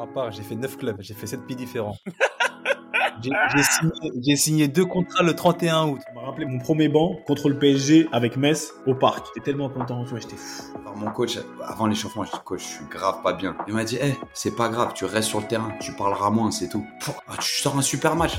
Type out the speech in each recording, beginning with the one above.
Moi, à part, j'ai fait 9 clubs, j'ai fait 7 pays différents. J'ai signé, signé, deux contrats le 31 août. Ça m'a rappelé mon premier banc contre le PSG avec Metz au parc. J'étais tellement content, tu vois, j'étais fou. Alors mon coach, avant l'échauffement, je dis coach, je suis grave pas bien. Il m'a dit, hé, c'est pas grave, tu restes sur le terrain, tu parleras moins, c'est tout. Ah, tu sors un super match.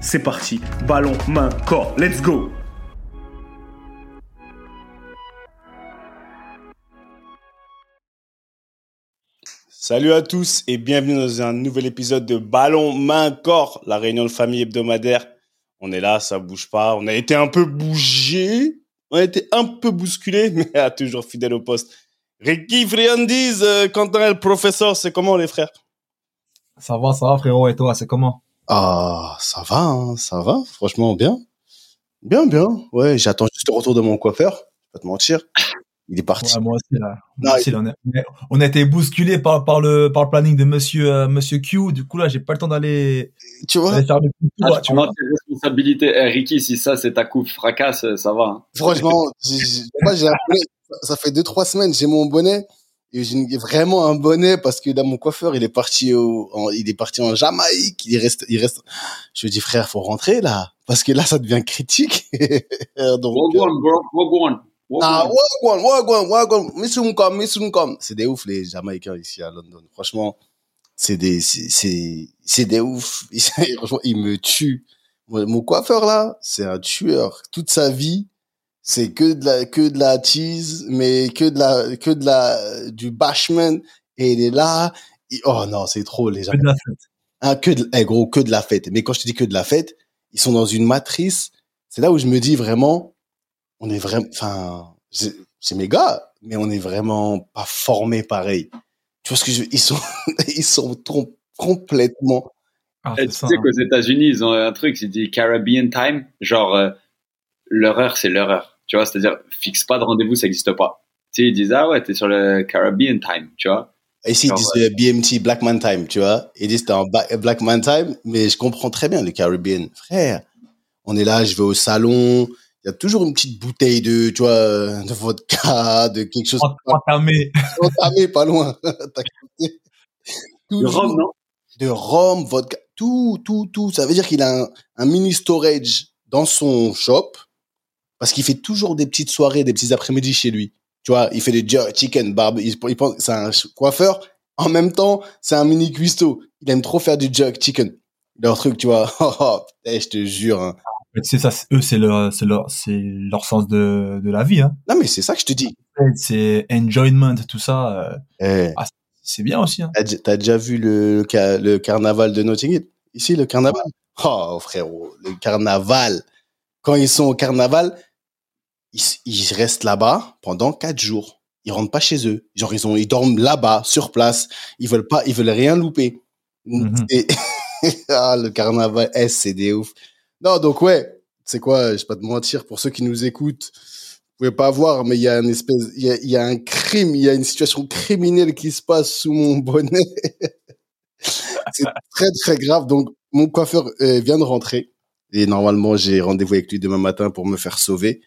c'est parti. Ballon, main, corps. Let's go Salut à tous et bienvenue dans un nouvel épisode de Ballon, main, corps, la réunion de famille hebdomadaire. On est là, ça bouge pas. On a été un peu bougé, on a été un peu bousculé, mais toujours fidèle au poste. Ricky Friandiz, euh, Quentin le professeur, c'est comment les frères? Ça va, ça va frérot, et toi, c'est comment? Ah, ça va, hein, ça va, franchement bien. Bien, bien. Ouais, j'attends juste le retour de mon coiffeur, je vais pas te mentir. Il est parti. moi aussi, là. on, a, on, a, été bousculé par, par, le, par le planning de monsieur, euh, monsieur Q. Du coup, là, j'ai pas le temps d'aller. Tu vois? faire le ah, tu vois. tes responsabilités. Eh, Ricky, si ça, c'est ta coupe fracasse, ça va. Hein. Franchement, moi, j'ai ça fait deux, trois semaines, j'ai mon bonnet et j'ai vraiment un bonnet parce que là mon coiffeur il est parti au en, il est parti en Jamaïque. Il reste il reste je lui dis frère faut rentrer là. Parce que là ça devient critique. Donc wagwan bro. Wagwan. Ah wagwan. Wagwan wagwan misumkom misumkom c'est des ouf les Jamaïcains ici à London. Franchement c'est des c'est c'est des ouf. Franchement ils me tuent. Mon coiffeur là c'est un tueur. Toute sa vie c'est que de la que de la tease mais que de la que de la du bashment. Et il est là. Oh non c'est trop les gens que de la fête. ah, que de eh, gros que de la fête. Mais quand je te dis que de la fête ils sont dans une matrice. C'est là où je me dis vraiment on est vraiment enfin c'est mes gars mais on est vraiment pas formés pareil. Tu vois ce que je ils sont ils sont trop complètement. Ah, tu sais qu'aux États-Unis ils ont un truc c'est dit Caribbean time. Genre euh, c'est leur heure. Tu vois, c'est-à-dire, fixe pas de rendez-vous, ça n'existe pas. Tu sais, ils disent, ah ouais, t'es sur le Caribbean time, tu vois. Ici, ils disent euh, BMT, Blackman Time, tu vois. Ils disent, t'es en Blackman Time, mais je comprends très bien le Caribbean. Frère, on est là, je vais au salon, il y a toujours une petite bouteille de, tu vois, de vodka, de quelque chose. Entamé. Entamé, pas loin. de rhum, non? De rhum, vodka, tout, tout, tout. Ça veut dire qu'il a un, un mini storage dans son shop parce qu'il fait toujours des petites soirées, des petits après-midi chez lui. Tu vois, il fait des jerk chicken, barbe, il, pense, c'est un coiffeur. En même temps, c'est un mini cuistot. Il aime trop faire du jerk chicken. Leur truc, tu vois. Oh, oh, je te jure. Hein. C'est ça, eux, c'est leur, c'est leur, c'est leur sens de, de la vie, hein. Non, mais c'est ça que je te dis. C'est enjoyment, tout ça. Euh, eh. ah, c'est bien aussi, hein. T'as déjà vu le, le, carnaval de Notting Hill? Ici, le carnaval? Oh, frérot, le carnaval. Quand ils sont au carnaval, ils, restent là-bas pendant quatre jours. Ils rentrent pas chez eux. Genre ils ont, ils dorment là-bas sur place. Ils veulent pas, ils veulent rien louper. Mhm. ah, le carnaval, S, c'est des ouf. Non, donc ouais, c'est quoi, je vais pas te mentir, pour ceux qui nous écoutent, vous pouvez pas voir, mais il y a une espèce, il y a, y a, un crime, il y a une situation criminelle qui se passe sous mon bonnet. c'est très très grave. Donc mon coiffeur euh, vient de rentrer et normalement j'ai rendez-vous avec lui demain matin pour me faire sauver.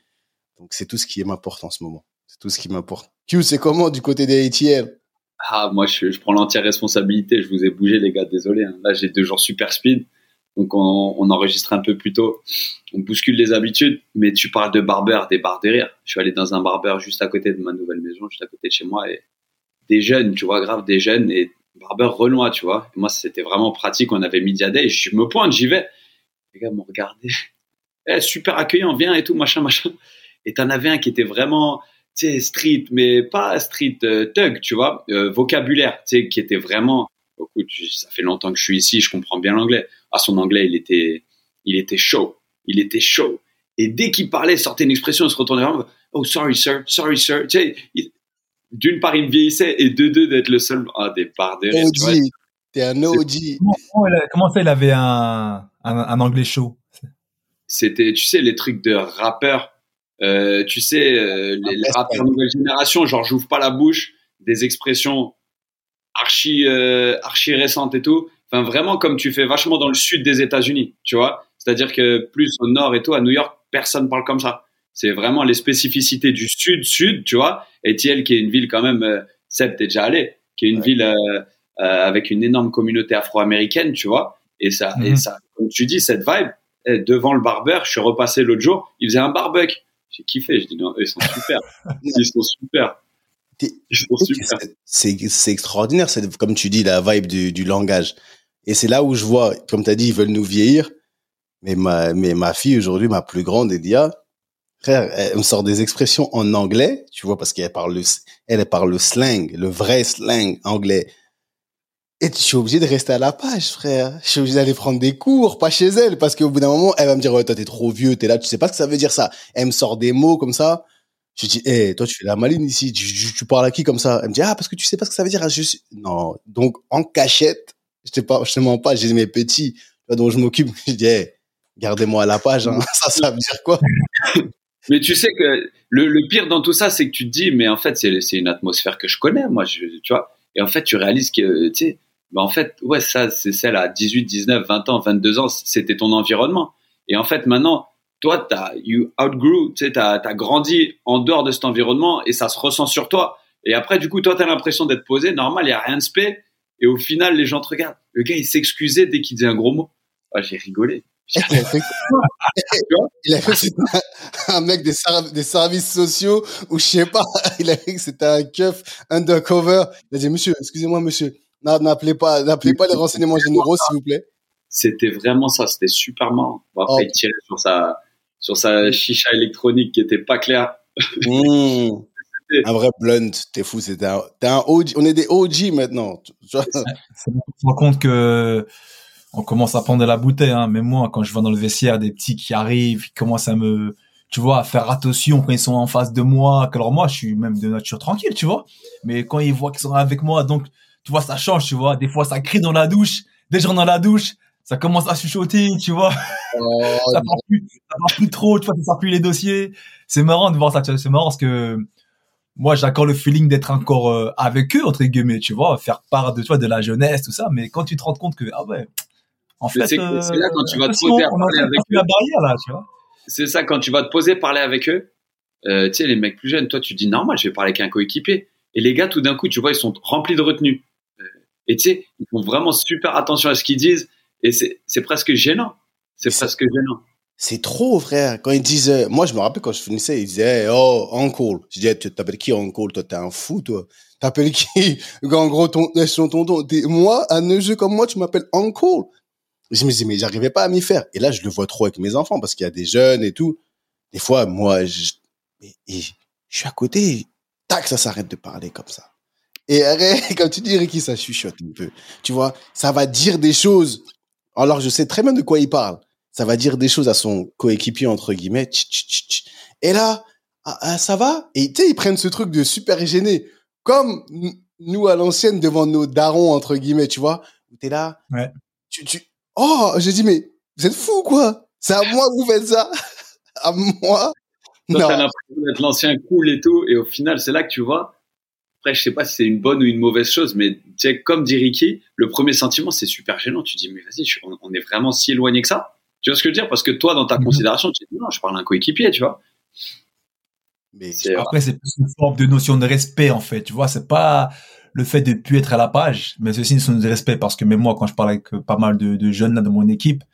Donc c'est tout ce qui m'importe en ce moment. C'est tout ce qui m'importe. Q, c'est comment du côté des ATL Ah, moi je, prends l'entière responsabilité. Je vous ai bougé les gars, désolé. Hein. Là j'ai deux jours super speed. Donc on, enregistre un peu plus tôt. On bouscule les habitudes, mais tu parles de barbeur, des bars derrière. Je suis allé dans un barbeur juste à côté de ma nouvelle maison, juste à côté de chez moi, et des jeunes, tu vois, grave, des jeunes et barbeur renois, tu vois. moi c'était vraiment pratique. On avait Media Day, je me pointe, j'y vais. Les gars m'ont regardé. Eh, super accueillant, viens et tout, machin, machin. Et t'en avais un qui était vraiment, tu sais, street, mais pas street euh, thug, tu vois, euh, vocabulaire, tu sais, qui était vraiment. Écoute, ça fait longtemps que je suis ici, je comprends bien l'anglais. Ah, son anglais, il était, il était chaud, il était chaud. Et dès qu'il parlait, sortait une expression, il se retournait moi. Oh, sorry, sir, sorry, sir. Tu sais, d'une part, il me vieillissait, et de deux, d'être le seul. Ah, des barres de OG. T'es un OG. Comment, comment, ça, il avait un, un, un anglais chaud? C'était, tu sais, les trucs de rappeurs euh, tu sais, euh, les, les rappeurs nouvelle génération, genre j'ouvre pas la bouche, des expressions archi euh, archi récentes et tout. Enfin vraiment comme tu fais vachement dans le sud des États-Unis, tu vois. C'est-à-dire que plus au nord et tout, à New York, personne parle comme ça. C'est vraiment les spécificités du sud-sud, tu vois. Et Thiel, qui est une ville quand même, euh, Seb, t'es déjà allé, qui est une ville avec une énorme communauté afro-américaine, tu vois. Et ça, et mhm. ça, comme tu dis, cette vibe, eh, devant le barbeur, je suis repassé l'autre jour, il faisait un barbecue j'ai kiffé. Je dis non, ils sont super. ils sont super. C'est extraordinaire, c'est comme tu dis la vibe du, du langage. Et c'est là où je vois, comme tu as dit, ils veulent nous vieillir. Mais ma, mais ma fille aujourd'hui, ma plus grande, Edia, frère, elle me sort des expressions en anglais, tu vois, parce qu'elle parle le, elle parle le slang, le vrai slang anglais. Et je suis obligé de rester à la page, frère. Je suis obligé d'aller prendre des cours, pas chez elle, parce qu'au bout d'un moment, elle va me dire, ouais, toi, t'es trop vieux, t'es là, tu sais pas ce que ça veut dire ça. Elle me sort des mots comme ça. Je dis, hé, toi, tu fais la maline ici, tu, parles à qui comme ça? Elle me dit, ah, parce que tu sais pas ce que ça veut dire. Je. Non. Donc, en cachette, je te, te mens pas, j'ai mes petits, dont je m'occupe. Je dis, hé, gardez-moi à la page, hein. ça, ça veut dire quoi? mais tu sais que le, pire dans tout ça, c'est que tu te dis, mais en fait, c'est une atmosphère que je connais, moi, tu vois. Et en fait, tu réalises que, tu sais, bah en fait, ouais, ça, c'est celle à 18, 19, 20 ans, 22 ans, c'était ton environnement. Et en fait, maintenant, toi, t'as, you outgrew, tu sais, t'as, as grandi en dehors de cet environnement et ça se ressent sur toi. Et après, du coup, toi, t'as l'impression d'être posé, normal, il y a rien de spé. Et au final, les gens te regardent. Le gars, il s'excusait dès qu'il disait un gros mot. Ah, j'ai rigolé. il a fait un mec des, des, services sociaux ou je sais pas, il a fait que c'était un keuf undercover. Il a dit, monsieur, excusez-moi, monsieur, N'appelez pas, n'appelez pas les renseignements généraux, s'il vous plaît. C'était vraiment ça, c'était super marrant. après, oh. il tirait sur sa, sur sa chicha électronique qui était pas claire. Mmh. un vrai blunt, t'es fou, c'était un, un OG, on est des OG maintenant. Tu vois on se rend compte que on commence à prendre de la bouteille, hein. Même moi, quand je vois dans le vestiaire des petits qui arrivent, qui commencent à me, tu vois, à faire attention quand ils sont en face de moi. Alors moi, je suis même de nature tranquille, tu vois. Mais quand ils voient qu'ils sont avec moi, donc, tu vois, ça change, tu vois. Des fois, ça crie dans la douche. Des gens dans la douche, ça commence à chuchoter, tu vois. Oh, ça, part plus, ça part plus trop, tu vois, ça sort plus les dossiers. C'est marrant de voir ça, c'est marrant parce que moi, j'ai encore le feeling d'être encore euh, avec eux, entre guillemets, tu vois, faire part de, toi, de la jeunesse, tout ça. Mais quand tu te rends compte que, ah ouais, en fait, c'est euh, là quand tu vas te poser à parler avec eux. La barrière, là, tu vois. C'est ça, quand tu vas te poser, parler avec eux, euh, tu sais, les mecs plus jeunes, toi, tu dis normal, je vais parler avec un coéquipier. Et les gars, tout d'un coup, tu vois, ils sont remplis de retenue. Et tu sais, ils font vraiment super attention à ce qu'ils disent. Et c'est presque gênant. C'est presque gênant. C'est trop, frère. Quand ils disent, euh, moi, je me rappelle quand je finissais, ils disaient, oh, uncle. Je disais, tu t'appelles qui uncle? Toi, t'es un fou, toi. T'appelles qui? En gros, ton, ton tonton. Moi, un jeu comme moi, tu m'appelles uncle. Je me dis, mais j'arrivais pas à m'y faire. Et là, je le vois trop avec mes enfants parce qu'il y a des jeunes et tout. Des fois, moi, je, je suis à côté. Tac, ça s'arrête de parler comme ça. Et quand tu dis Ricky, ça chuchote un peu. Tu vois, ça va dire des choses. Alors, je sais très bien de quoi il parle. Ça va dire des choses à son coéquipier, entre guillemets. Et là, ah, ah, ça va? Et tu sais, ils prennent ce truc de super gêné. Comme nous, à l'ancienne, devant nos darons, entre guillemets, tu vois. T'es là. Ouais. Tu, tu... Oh, j'ai dit, mais vous êtes fous, quoi? C'est à moi que vous faites ça? À moi? Toi, t'as l'impression d'être l'ancien cool et tout. Et au final, c'est là que tu vois après, je sais pas si c'est une bonne ou une mauvaise chose, mais tu sais, comme dit Ricky, le premier sentiment, c'est super gênant. Tu dis, mais vas-y, on, est vraiment si éloigné que ça. Tu vois ce que je veux dire? Parce que toi, dans ta mhm. considération, tu dis, non, je parle à un coéquipier, tu vois. Mais après, c'est plus une forme de notion de respect, en fait. Tu vois, c'est pas le fait de plus être à la page, mais c'est aussi une notion de respect parce que même moi, quand je parle avec pas mal de, jeunes là dans mon équipe,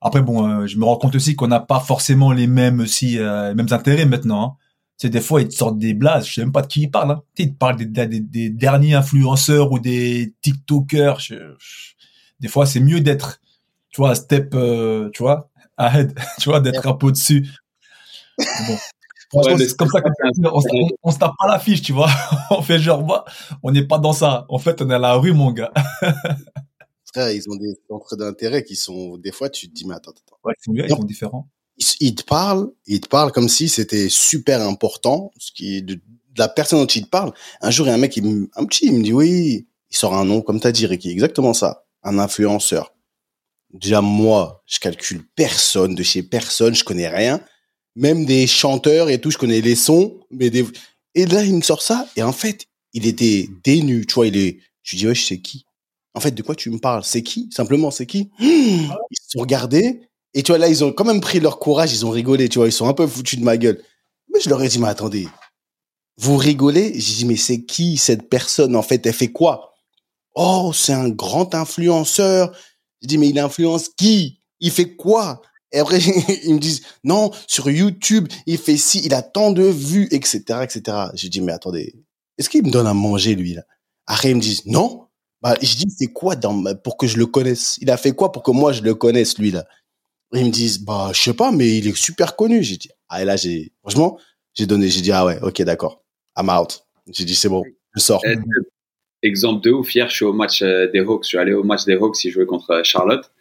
après, bon, euh, je me rends compte aussi qu'on n'a pas forcément les mêmes aussi, euh, mêmes intérêts maintenant. Hein c'est des fois ils te sortent des blases, je sais même pas de qui ils parlent. Hein. Ils te parlent des, des, des, derniers influenceurs ou des TikTokers. des fois c'est mieux d'être, tu vois, step, euh, tu vois, ahead, tu vois, d'être un peu au-dessus. Bon. Franchement, Ouais, c'est comme ça qu'on on, se- on, on se tape pas la fiche, tu vois. on fait genre, bah, on n'est pas dans ça. En fait, on est à la rue, mon gars. Frère, ils ont des centres d'intérêt qui sont, des fois, tu te dis, mais attends, attends. Ouais, ils sont, bien, ils sont différents. Ils te parlent, ils te parlent comme si c'était super important, ce qui de, la personne dont ils te parlent. Un jour, il y a un mec, il me- un petit, il me dit, oui, il sort un nom, comme t'as dit, Ricky, exactement ça. Un influenceur. Déjà, moi, je calcule personne, de chez personne, je connais rien. Même des chanteurs et tout, je connais les sons, mais. Et là, il me sort ça, et en fait, il était dénu, tu vois, il est... Je dis, ouais, sais qui. En fait, de quoi tu me parles? C'est qui? Simplement, c'est qui? Ils se sont regardés, et tu vois, là, ils ont quand même pris leur courage, ils ont rigolé, tu vois, ils sont un peu foutus de ma gueule. Mais je leur ai dit, mais attendez, vous rigolez? J'ai dit, mais c'est qui cette personne En fait, elle fait quoi? Oh, c'est un grand influenceur. Je dis, mais il influence qui? Il fait quoi? Et après, ils me disent, non, sur YouTube, il fait ci, il a tant de vues, etc., etc. J'ai dit, mais attendez, est-ce qu'il me donne à manger, lui, là? Après, ils me disent, non. Bah, je dis, c'est quoi pour que je le connaisse? Il a fait quoi pour que moi, je le connaisse, lui, là? Ils me disent, bah, je sais pas, mais il est super connu. J'ai dit, ah, et là, j'ai, franchement, j'ai donné, j'ai dit, ah ouais, ok, d'accord. I'm out. J'ai dit, c'est bon, je sors. Eh, Exemple de ouf, hier, je suis au match euh, des Hawks. Je suis allé au match des Hawks, ils jouaient contre euh, Charlotte.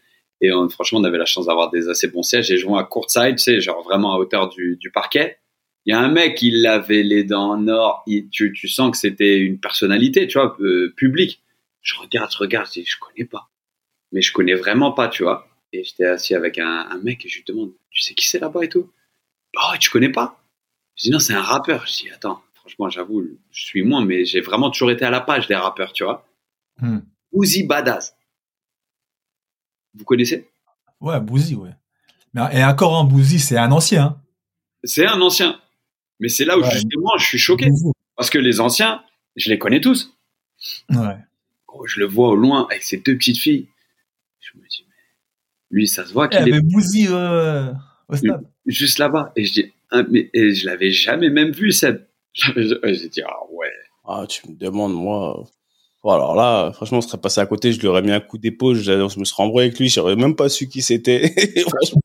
Et franchement, on avait la chance d'avoir des assez bons sièges. J'ai joué à courtside, tu sais, genre vraiment à hauteur du, parquet. Il y a un mec, il avait les dents en or. Tu, tu sens que c'était une personnalité, tu vois, euh, publique. Je regarde, je regarde, je dis, je connais pas. Mais je connais vraiment pas, tu vois. Et j'étais assis avec un, un mec et je lui demande, tu sais qui c'est là-bas et tout? Oh, tu connais pas? Je dis, non, c'est un rappeur. Je dis, attends, franchement, j'avoue, je suis moins, mais j'ai vraiment toujours été à la page des rappeurs, tu vois. Hmm. Badass. Vous connaissez? Ouais, Bouzy, ouais. Et encore un Bouzy, c'est un ancien. hein. C'est un ancien. Mais c'est là où Ouais. justement je suis choqué. Bouzy. Parce que les anciens, je les connais tous. Ouais. Gros, je le vois au loin avec ses deux petites filles. Je me dis, lui, ça se voit Eh, qu'il est Bouzy, euh, au stade. juste là-bas. Et je dis, ah, mais et je l'avais jamais même vu, Seb. J'ai dit, ah ouais. Ah, tu me demandes, moi. Bon, alors là, franchement, on serait passé à côté, je lui aurais mis un coup d'épaule, je, je me serais embrouillé avec lui, j'aurais même pas su qui c'était. franchement,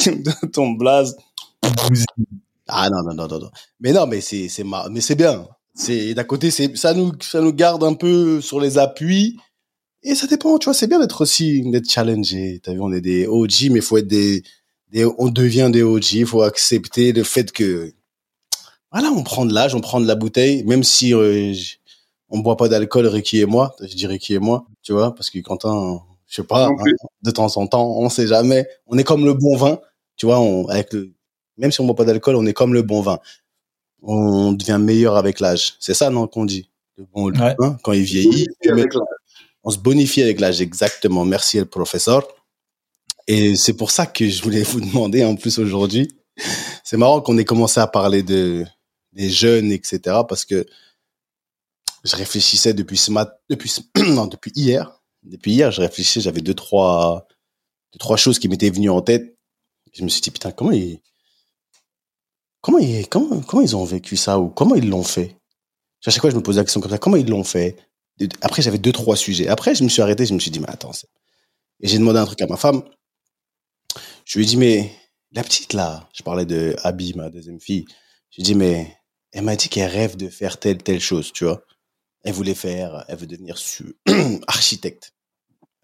tu me donnes ton blaze. Bouzy. Ah non, non, non, non, non. Mais non, mais c'est, c'est mar- mais c'est bien. C'est, d'un côté, c'est, ça nous, ça nous garde un peu sur les appuis. Et ça dépend, tu vois, c'est bien d'être aussi, d'être challengé. T'as vu, on est des OG, mais faut être des, des, on devient des OG, faut accepter le fait que, voilà, on prend de l'âge, on prend de la bouteille, même si, euh, on boit pas d'alcool, Ricky et moi. Je dis Ricky et moi, tu vois, parce que Quentin, je sais pas, hein, de temps en temps, on sait jamais. On est comme le bon vin, tu vois, on, avec le, même si on boit pas d'alcool, on est comme le bon vin. On devient meilleur avec l'âge. C'est ça, non, qu'on dit? Le bon Ouais. vin, quand il vieillit, on se bonifie avec l'âge, exactement. Merci, le professeur. Et c'est pour ça que je voulais vous demander, en plus, aujourd'hui. C'est marrant qu'on ait commencé à parler de, des jeunes, etc., parce que je réfléchissais depuis ce matin, depuis, non, depuis hier. Depuis hier, je réfléchissais, j'avais deux, trois, choses qui m'étaient venues en tête. Je me suis dit, putain, comment ils, comment ils, comment, ils ont vécu ça ou comment ils l'ont fait? À chaque fois, je me posais la question comme ça, comment ils l'ont fait? Après, j'avais deux, trois sujets. Après, je me suis arrêté, je me suis dit, mais attends. Et j'ai demandé un truc à ma femme. Je lui ai dit, mais la petite là, je parlais de Abby, ma deuxième fille. Je lui ai dit, mais elle m'a dit qu'elle rêve de faire telle, telle chose, tu vois. Elle voulait faire, elle veut devenir architecte.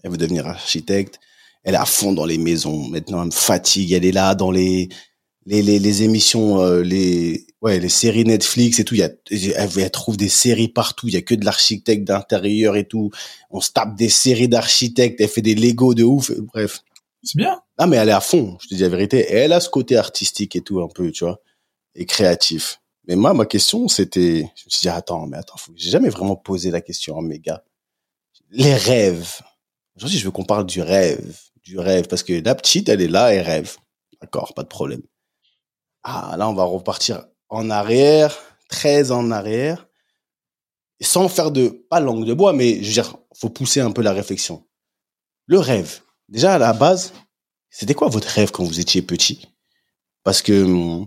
Elle veut devenir architecte. Elle est à fond dans les maisons. Maintenant, elle me fatigue. Elle est là dans les, les, les, les émissions, euh, les, ouais, les séries Netflix et tout. Il y a, elle, trouve des séries partout. Il y a que de l'architecte d'intérieur et tout. On se tape des séries d'architectes. Elle fait des Lego de ouf. Bref. C'est bien. Ah, mais elle est à fond, je te dis la vérité. Et elle a ce côté artistique et tout, un peu, tu vois, et créatif. Mais moi, ma question, c'était, je me suis dit, attends, mais attends, faut... j'ai jamais vraiment posé la question à mes gars. Les rêves. Aujourd'hui, je veux qu'on parle du rêve, du rêve, parce que la petite, elle est là, elle rêve. D'accord, pas de problème. Ah, là, on va repartir en arrière, très en arrière, sans faire de, pas langue de bois, mais je veux dire, faut pousser un peu la réflexion. Le rêve. Déjà, à la base, c'était quoi votre rêve quand vous étiez petit? Parce que, hum,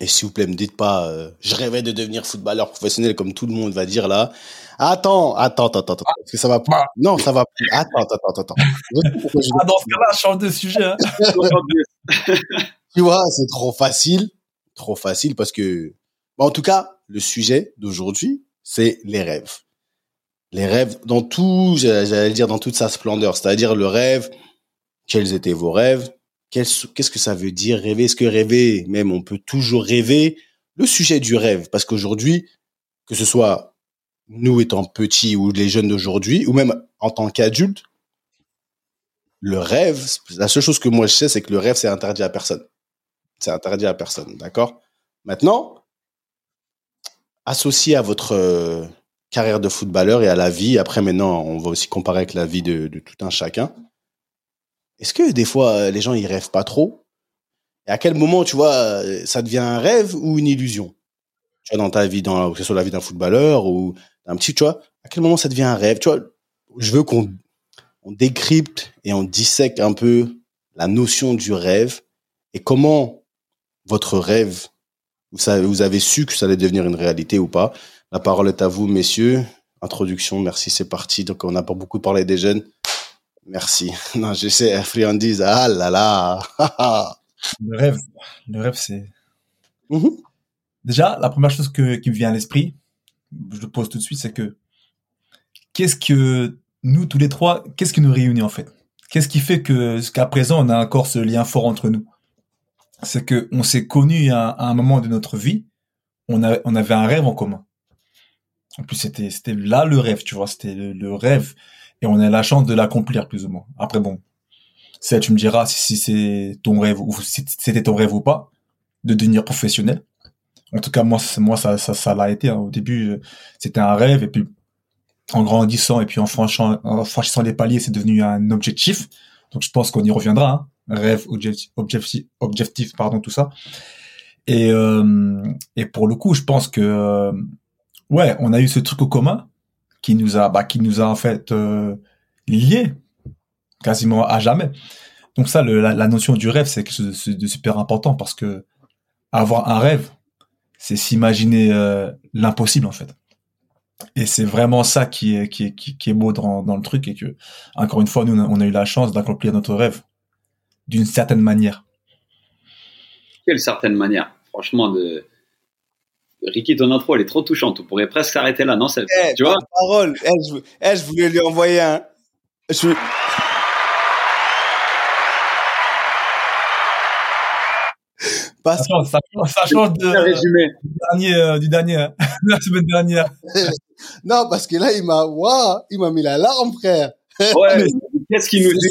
et s'il vous plaît, me dites pas, euh, je rêvais de devenir footballeur professionnel comme tout le monde va dire là. Attends, attends, attends, attends, parce que ça va plus. Non, ça va plus. Attends, attends, attends, attends. Ah, dans ce cas-là, change de sujet. Hein. Tu vois, c'est trop facile. Trop facile parce que, bon, en tout cas, le sujet d'aujourd'hui, c'est les rêves. Les rêves dans tout, j'allais dire dans toute sa splendeur, c'est-à-dire le rêve. Quels étaient vos rêves Qu'est-ce que ça veut dire rêver? Est-ce que rêver, même on peut toujours rêver? Le sujet du rêve, parce qu'aujourd'hui, que ce soit nous étant petits ou les jeunes d'aujourd'hui, ou même en tant qu'adultes, le rêve, la seule chose que moi je sais, c'est que le rêve, c'est interdit à personne. C'est interdit à personne, d'accord? Maintenant, associé à votre euh, carrière de footballeur et à la vie, après maintenant, on va aussi comparer avec la vie de, tout un chacun. Est-ce que des fois, euh, les gens, ils rêvent pas trop? Et à quel moment, tu vois, euh, ça devient un rêve ou une illusion? Tu vois, dans ta vie, dans, que ce soit la vie d'un footballeur ou d'un petit, tu vois, à quel moment ça devient un rêve? Tu vois, je veux qu'on on décrypte et on dissèque un peu la notion du rêve et comment votre rêve, vous, savez, vous avez su que ça allait devenir une réalité ou pas. La parole est à vous, messieurs. Introduction, merci, c'est parti. Donc, on n'a pas beaucoup parlé des jeunes. Merci. Non, je sais, friandise, ah là là. le rêve, le rêve, c'est. Mhm. Déjà, la première chose que, qui me vient à l'esprit, je le pose tout de suite, c'est que qu'est-ce que nous tous les trois, qu'est-ce qui nous réunit en fait? Qu'est-ce qui fait que jusqu'à présent on a encore ce lien fort entre nous? C'est que on s'est connus à, un moment de notre vie, on, a, on avait un rêve en commun. En plus c'était c'était là le rêve, tu vois, c'était le, rêve et on a la chance de l'accomplir plus ou moins. Après bon, c'est tu me diras si, c'est ton rêve ou si c'était ton rêve ou pas de devenir professionnel. En tout cas moi moi ça ça ça l'a été hein. au début c'était un rêve et puis en grandissant et puis en franchissant, en franchissant les paliers, c'est devenu un objectif. Donc je pense qu'on y reviendra. Hein. Rêve, objectif, objectif, pardon, tout ça. Et, euh, et pour le coup, je pense que euh, ouais, on a eu ce truc au commun qui nous a, bah, qui nous a en fait euh, liés quasiment à jamais. Donc ça, la, notion du rêve, c'est quelque chose de, super important parce que avoir un rêve, c'est s'imaginer l'impossible en fait. Et c'est vraiment ça qui est, qui est, qui, est beau dans, dans le truc et que, encore une fois, nous, on a eu la chance d'accomplir notre rêve d'une certaine manière. Quelle certaine manière? Franchement, de... Ricky, ton intro, elle est trop touchante. On pourrait presque s'arrêter là, non eh, Tu vois? parole. Eh, je, eh, je, voulais lui envoyer un... Je... Parce... Ça, change, ça, change de, du dernier, euh, du dernier, hein. la semaine dernière. non, parce que là, il m'a, waouh, il m'a mis la larme, frère. Ouais, qu'est-ce qui nous dit?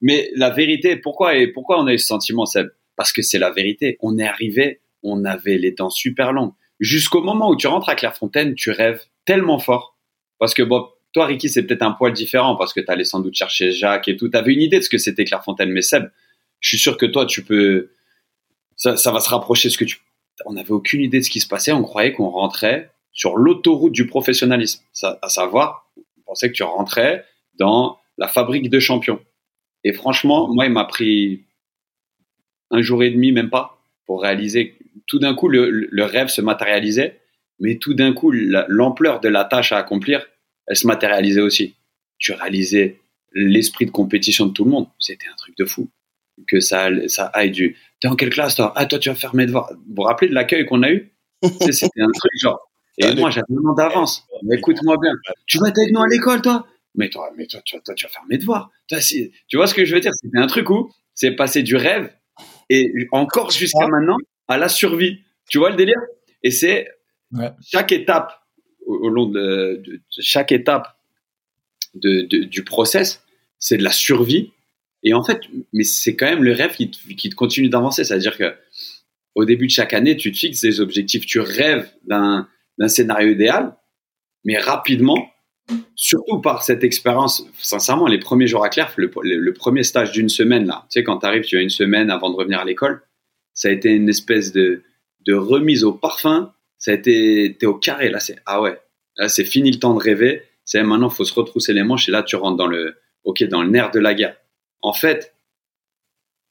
Mais la vérité, pourquoi et pourquoi on a eu ce sentiment, Seb? Parce que c'est la vérité. On est arrivé, on avait les dents super longues. Jusqu'au moment où tu rentres à Clairefontaine, tu rêves tellement fort. Parce que bon, toi, Ricky, c'est peut-être un poil différent parce que tu allais sans doute chercher Jacques et tout. Tu avais une idée de ce que c'était Clairefontaine, mais Seb, je suis sûr que toi, tu peux, ça, va se rapprocher de ce que tu, on n'avait aucune idée de ce qui se passait. On croyait qu'on rentrait sur l'autoroute du professionnalisme. À savoir, on pensait que tu rentrais dans la fabrique de champions. Et franchement, moi, il m'a pris un jour et demi, même pas, pour réaliser. Tout d'un coup, le, rêve se matérialisait, mais tout d'un coup, l'ampleur de la tâche à accomplir, elle se matérialisait aussi. Tu réalisais l'esprit de compétition de tout le monde. C'était un truc de fou. Que ça, ça aille du. T'es en quelle classe, toi? Ah, toi, tu vas faire mes devoirs. Vous vous rappelez de l'accueil qu'on a eu? C'était un truc genre. Et moi, j'avais un an d'avance. Écoute-moi bien. Tu vas être avec nous à l'école, toi? Mais toi, mais toi, tu vas faire mes devoirs. tu vois ce que je veux dire? C'était un truc où c'est passé du rêve et encore jusqu'à maintenant à la survie. Tu vois le délire? Et c'est chaque étape au, long de, chaque étape de, du process, c'est de la survie. Et en fait, mais c'est quand même le rêve qui qui te continue d'avancer. C'est-à-dire que au début de chaque année, tu te fixes des objectifs, tu rêves d'un scénario idéal, mais rapidement, surtout par cette expérience, sincèrement, les premiers jours à Claire, le, premier stage d'une semaine, là, tu sais, quand tu arrives, tu as une semaine avant de revenir à l'école, ça a été une espèce de, de remise au parfum, ça a été, t'es au carré, là, c'est, ah ouais, là, c'est fini le temps de rêver, c'est maintenant, faut se retrousser les manches, et là, tu rentres dans le, ok, dans le nerf de la guerre. En fait,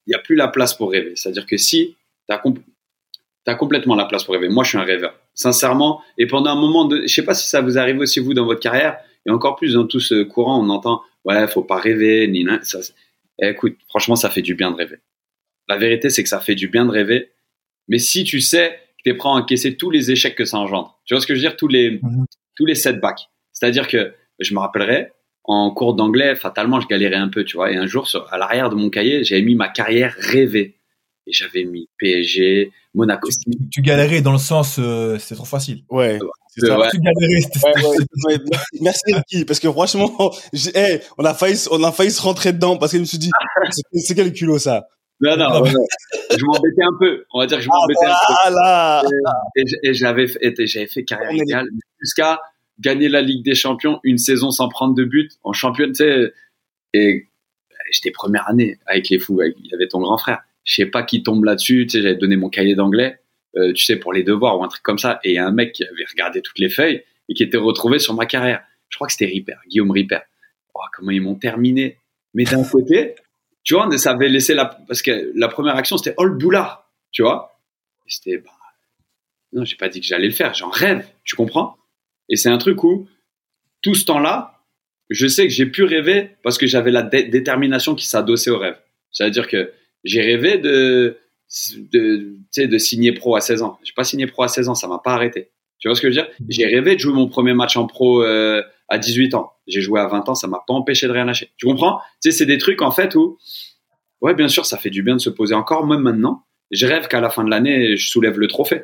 il n'y a plus la place pour rêver. C'est-à-dire que si tu complètement la place pour rêver, moi, je suis un rêveur sincèrement. Et pendant un moment, de, je sais pas si ça vous arrive aussi vous dans votre carrière, et encore plus dans tout ce courant, on entend ouais, faut pas rêver, ni ça, écoute, franchement, ça fait du bien de rêver. La vérité, c'est que ça fait du bien de rêver, mais si tu sais que tu es prêt à encaisser tous les échecs que ça engendre. Tu vois ce que je veux dire Tous les, Mhm. tous les setbacks. C'est-à-dire que je me rappellerai, en cours d'anglais, fatalement, je galérais un peu, tu vois. Et un jour, sur, à l'arrière de mon cahier, j'avais mis ma carrière rêvée. Et j'avais mis PSG, Monaco. Tu, tu galérais dans le sens, euh, c'est trop facile. Ouais. C'est ça. ouais. Tu galérais, c'était Ouais, ouais, ouais, merci, Ricky, parce que franchement, hey, on a failli, on a failli se rentrer dedans parce que je me suis dit, c'est- quel culot ça Non, non, ouais, je m'embêtais un peu. On va dire que je m'embêtais un peu. Ah là, Et, et j'avais j'avais fait carrière On est- égale jusqu'à gagner la Ligue des Champions une saison sans prendre de but en champion, tu sais. Et j'étais première année avec les fous. avec- Il y avait ton grand frère. Je sais pas qui tombe là-dessus. Tu sais, j'avais donné mon cahier d'anglais, euh, tu sais, pour les devoirs ou un truc comme ça. Et un mec qui avait regardé toutes les feuilles et qui était retrouvé sur ma carrière. Je crois que c'était Ripper, Guillaume Ripper. Oh, comment ils m'ont terminé. Mais d'un côté, tu vois, ça avait laissé la, parce que la première action, c'était Old Boulard, tu vois. C'était, bah, non, j'ai pas dit que j'allais le faire. J'en rêve, tu comprends Et c'est un truc où tout ce temps-là, je sais que j'ai pu rêver parce que j'avais la dé- détermination qui s'adossait au rêve. C'est-à-dire que j'ai rêvé de, de, de signer pro à 16 ans. J'ai pas signé pro à 16 ans, ça m'a pas arrêté. Tu vois ce que je veux dire? J'ai rêvé de jouer mon premier match en pro euh, à 18 ans. J'ai joué à 20 ans, ça m'a pas empêché de rien lâcher. Tu comprends? Tu sais, c'est des trucs en fait où, ouais, bien sûr, ça fait du bien de se poser encore, même maintenant. Je rêve qu'à la fin de l'année, je soulève le trophée.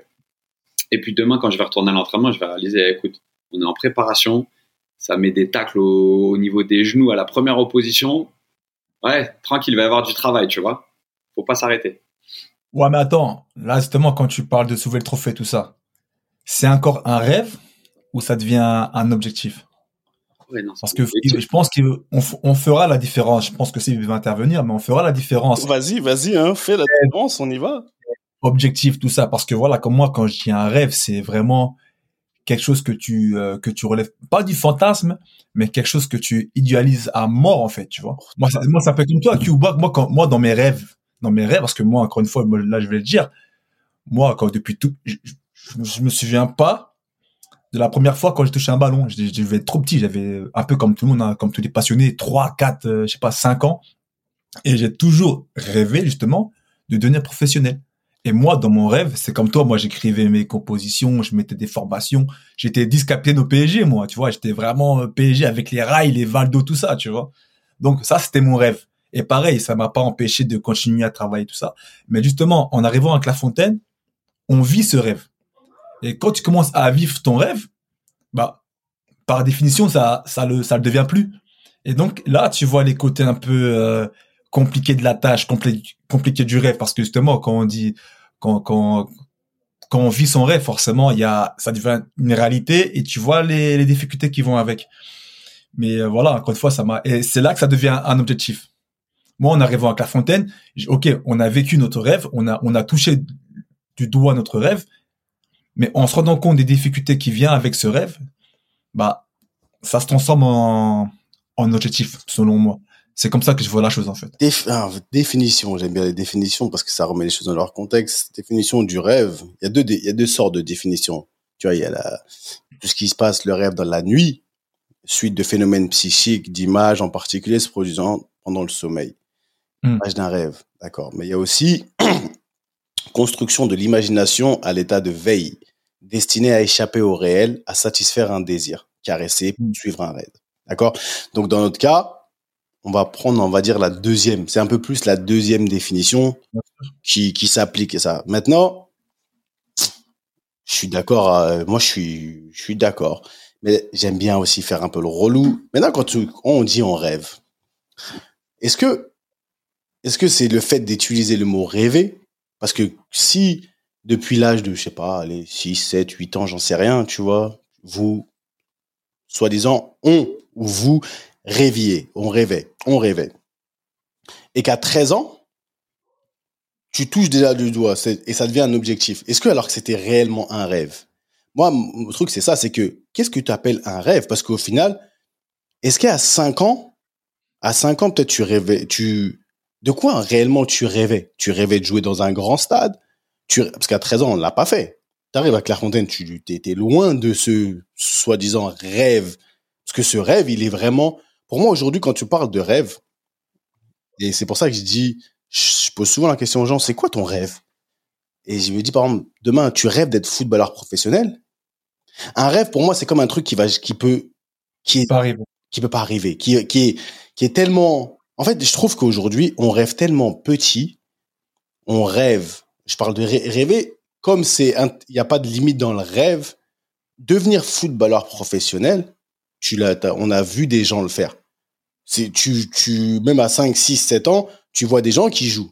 Et puis demain, quand je vais retourner à l'entraînement, je vais réaliser, écoute, on est en préparation, ça met des tacles au niveau des genoux à la première opposition. Ouais, tranquille, il va y avoir du travail, tu vois. Faut pas s'arrêter. Ouais, mais attends, là, justement, quand tu parles de soulever le trophée, tout ça, c'est encore un rêve ou ça devient un objectif? Ouais, non, Parce que objectif. je pense qu'on on fera la différence. Je pense que c'est va intervenir, mais on fera la différence. vas-y, vas-y, hein, fais la différence, on y va. Objectif, tout ça. Parce que voilà, comme moi, quand je dis un rêve, c'est vraiment quelque chose que tu euh, que tu relèves pas du fantasme mais quelque chose que tu idéalises à mort en fait tu vois moi ça, moi ça peut être comme toi Cuba moi quand moi dans mes rêves dans mes rêves parce que moi encore une fois là je vais le dire moi quand depuis tout je, je me souviens pas de la première fois quand j'ai touché un ballon je, je devais être trop petit j'avais un peu comme tout le monde hein, comme tous les passionnés 3 4 euh, je sais pas 5 ans et j'ai toujours rêvé justement de devenir professionnel et moi, dans mon rêve, c'est comme toi, moi, j'écrivais mes compositions, je mettais des formations. J'étais disque capitaine au PSG, moi, tu vois. J'étais vraiment euh, PSG avec les rails, les Valdo, tout ça, tu vois. Donc, ça, c'était mon rêve. Et pareil, ça m'a pas empêché de continuer à travailler tout ça. Mais justement, en arrivant à Clairefontaine, on vit ce rêve. Et quand tu commences à vivre ton rêve, bah, par définition, ça, ça le, ça le devient plus. Et donc, là, tu vois les côtés un peu, euh, compliqués de la tâche, compli compliqués du rêve. Parce que justement, quand on dit, quand, quand, quand on vit son rêve, forcément, il y a, ça devient une réalité et tu vois les, les difficultés qui vont avec. Mais euh, voilà, encore une fois, ça m'a, et c'est là que ça devient un objectif. Moi, en arrivant à Clairefontaine, ok, on a vécu notre rêve, on a, on a touché du doigt notre rêve, mais en se rendant compte des difficultés qui viennent avec ce rêve, bah, ça se transforme en, en objectif, selon moi. C'est comme ça que je vois la chose, en fait. Déf définition, j'aime bien les définitions parce que ça remet les choses dans leur contexte. Définition du rêve. Il y a deux, il y a deux sortes de définitions. Tu vois, il y a la, tout ce qui se passe, le rêve dans la nuit, suite de phénomènes psychiques, d'images en particulier se produisant pendant le sommeil. Mm. L'image d'un rêve, d'accord. Mais il y a aussi construction de l'imagination à l'état de veille, destinée à échapper au réel, à satisfaire un désir, caresser, Mm. suivre un rêve. D'accord Donc, dans notre cas, on va prendre, on va dire, la deuxième. C'est un peu plus la deuxième définition qui, qui s'applique à ça. Maintenant, je suis d'accord, euh, moi, je suis, je suis d'accord. Mais j'aime bien aussi faire un peu le relou. Maintenant, quand, tu- quand on dit on rêve, est-ce que, est-ce que c'est le fait d'utiliser le mot rêver? Parce que si, depuis l'âge de, je sais pas, les 6, 7, 8 ans, j'en sais rien, tu vois, vous, soi-disant, on ou vous rêviez, on rêvait, on rêvait. Et qu'à 13 ans, tu touches déjà du doigt et ça devient un objectif. Est-ce que alors que c'était réellement un rêve? Moi, mon truc, c'est ça, c'est que qu'est-ce que tu appelles un rêve? Parce qu'au final, est-ce qu'à 5 ans, à 5 ans, peut-être tu rêvais, tu... De quoi réellement tu rêvais? Tu rêvais de jouer dans un grand stade? Tu... Parce qu'à 13 ans, on ne l'a pas fait. Tu arrives à Clairefontaine, tu étais loin de ce soi-disant rêve. Parce que ce rêve, il est vraiment... Pour moi, aujourd'hui, quand tu parles de rêve, et c'est pour ça que je dis, je pose souvent la question aux gens, c'est quoi ton rêve? Et je me dis, par exemple, demain, tu rêves d'être footballeur professionnel? Un rêve, pour moi, c'est comme un truc qui va, qui peut, qui est, Pas qui peut pas arriver, qui, qui est, qui est tellement, en fait, je trouve qu'aujourd'hui, on rêve tellement petit, on rêve, je parle de rê- rêver, comme c'est, il n'y a pas de limite dans le rêve, devenir footballeur professionnel, tu l'as, on a vu des gens le faire. Tu, tu, même à 5, 6, 7 ans, tu vois des gens qui jouent.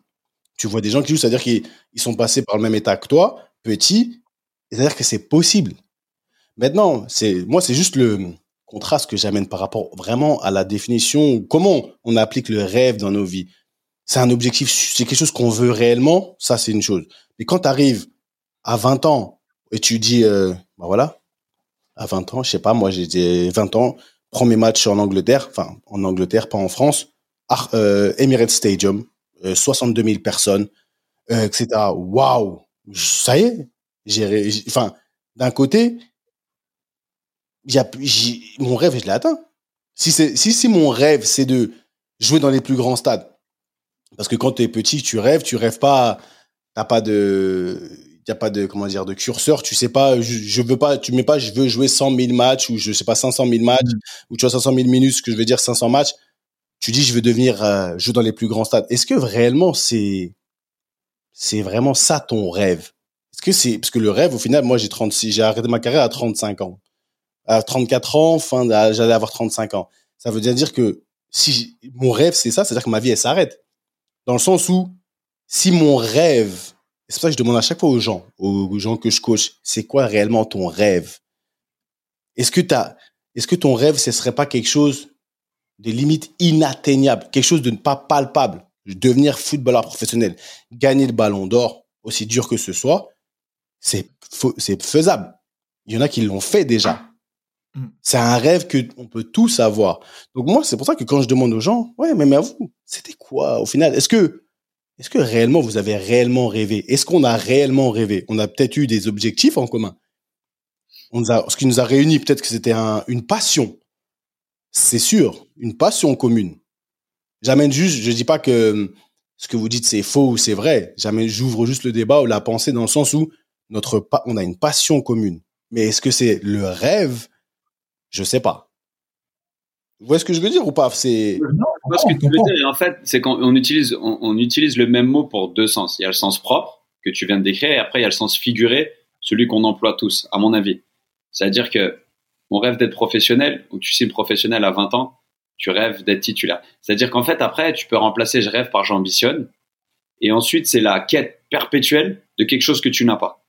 Tu vois des gens qui jouent, c'est-à-dire qu'ils ils sont passés par le même état que toi, petit, et c'est-à-dire que c'est possible. Maintenant, c'est, moi, c'est juste le contraste que j'amène par rapport vraiment à la définition, comment on applique le rêve dans nos vies. C'est un objectif, c'est quelque chose qu'on veut réellement, ça c'est une chose. Mais quand tu arrives à 20 ans et tu dis, euh, bah voilà, à 20 ans, je sais pas, moi j'étais 20 ans, premier match en Angleterre, enfin en Angleterre, pas en France, Ar- euh, Emirates Stadium, euh, 62 000 personnes, euh, etc. Waouh, ça y est, j'ai, j'ai- enfin, d'un côté, y a, j'ai- mon rêve, je l'ai atteint. Si c'est, si, si mon rêve, c'est de jouer dans les plus grands stades, parce que quand tu es petit, tu rêves, tu rêves pas, t'as pas de, y a pas de, comment dire, de curseur, tu sais pas, je, je veux pas, tu mets pas, je veux jouer 100 000 matchs, ou je sais pas, 500 000 matchs, ou tu vois 500 000 minutes, ce que je veux dire 500 matchs, tu dis, je veux devenir, euh, jouer dans les plus grands stades. Est-ce que vraiment c'est, c'est vraiment ça ton rêve? Est-ce que c'est, parce que le rêve, au final, moi, j'ai 36, j'ai arrêté ma carrière à 35 ans. À 34 ans, fin, j'allais avoir 35 ans. Ça veut bien dire que si mon rêve, c'est ça, c'est-à-dire que ma vie, elle s'arrête. Dans le sens où, si mon rêve, c'est pour ça que je demande à chaque fois aux gens, aux gens que je coach, c'est quoi réellement ton rêve? Est-ce que t'as, est-ce que ton rêve, ce serait pas quelque chose de limite inatteignable, quelque chose de pas palpable? Devenir footballeur professionnel, gagner le ballon d'or, aussi dur que ce soit, c'est, c'est faisable. Il y en a qui l'ont fait déjà. Mm. C'est un rêve que on peut tous avoir. Donc moi, c'est pour ça que quand je demande aux gens, ouais, mais, mais à vous, c'était quoi au final? Est-ce que, est-ce que réellement vous avez réellement rêvé? Est-ce qu'on a réellement rêvé? On a peut-être eu des objectifs en commun. On nous a, ce qui nous a réunis, peut-être que c'était un- une passion. C'est sûr, une passion commune. J'amène juste, je dis pas que hum, ce que vous dites c'est faux ou c'est vrai. J'amène, j'ouvre juste le débat ou la pensée dans le sens où notre, on a une passion commune. Mais est-ce que c'est le rêve Je sais pas. Vous voyez ce que je veux dire ou pas? C'est Je vois ce que tu veux dire. Et en fait, c'est quand on utilise, on, on utilise le même mot pour deux sens. Il y a le sens propre que tu viens de décrire, et après il y a le sens figuré, celui qu'on emploie tous, à mon avis. C'est-à-dire que on rêve d'être professionnel, ou tu signes professionnel à 20 ans, tu rêves d'être titulaire. C'est-à-dire qu'en fait, après, tu peux remplacer je rêve par j'ambitionne, et ensuite c'est la quête perpétuelle de quelque chose que tu n'as pas.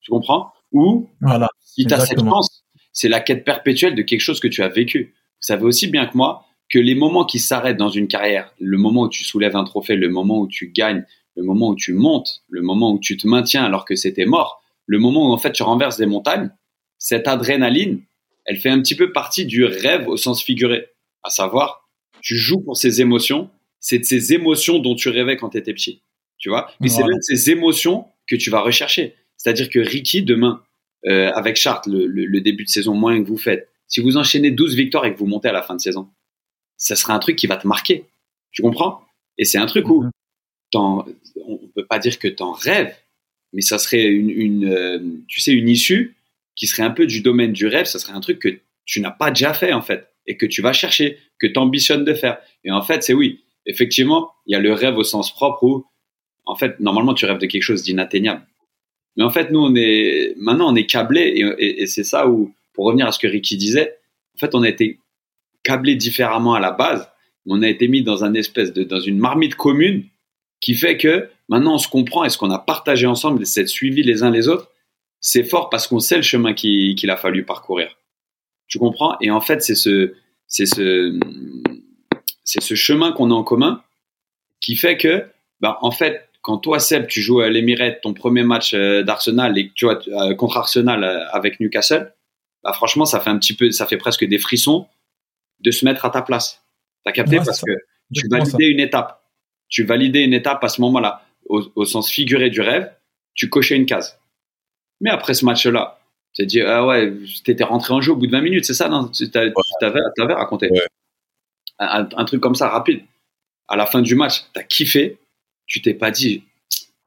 Tu comprends? Ou Voilà. si tu as cette chance, c'est la quête perpétuelle de quelque chose que tu as vécu. Vous savez aussi bien que moi que les moments qui s'arrêtent dans une carrière, le moment où tu soulèves un trophée, le moment où tu gagnes, le moment où tu montes, le moment où tu te maintiens alors que c'était mort, le moment où en fait tu renverses des montagnes, cette adrénaline, elle fait un petit peu partie du rêve au sens figuré. À savoir, tu joues pour ces émotions, c'est de ces émotions dont tu rêvais quand tu étais petit. Tu vois? Mais c'est même ces émotions que tu vas rechercher. C'est-à-dire que Ricky, demain, euh, avec Chartres, le, le- le début de saison moyen que vous faites, si vous enchaînez 12 victoires et que vous montez à la fin de saison, ça sera un truc qui va te marquer. Tu comprends? Et c'est un truc où Mhm. t'en- on peut pas dire que tu en rêves, mais ça serait une, une, euh, tu sais, une issue qui serait un peu du domaine du rêve. Ça serait un truc que tu n'as pas déjà fait en fait et que tu vas chercher, que tu ambitionnes de faire. Et en fait, c'est oui, effectivement, il y a le rêve au sens propre où, en fait, normalement, tu rêves de quelque chose d'inatteignable. Mais en fait, nous, on est maintenant, on est câblé et, c'est ça où, pour revenir à ce que Ricky disait, en fait, on a été câblé différemment à la base. On a été mis dans un espèce de, dans une marmite commune qui fait que maintenant on se comprend et ce qu'on a partagé ensemble, et c'est suivi les uns les autres, c'est fort parce qu'on sait le chemin qui- qu'il a fallu parcourir. Tu comprends? Et en fait, c'est ce, c'est ce, c'est ce chemin qu'on a en commun qui fait que, bah, en fait, quand toi, Seb, tu joues à l'Emirate, ton premier match euh, d'Arsenal et que tu vois euh, contre Arsenal euh, avec Newcastle, bah, franchement, ça fait un petit peu, ça fait presque des frissons de se mettre à ta place. T'as capté? Ouais, parce que tu ça. validais une étape. Tu validais une étape à ce moment-là, au, au sens figuré du rêve, tu cochais une case. Mais après ce match-là, tu t'es dit, ah ouais, t'étais rentré en jeu au bout de 20 minutes, c'est ça, non? Tu t'avais, raconté. Ouais. Un, un truc comme ça, rapide. À la fin du match, t'as kiffé, tu t'es pas dit,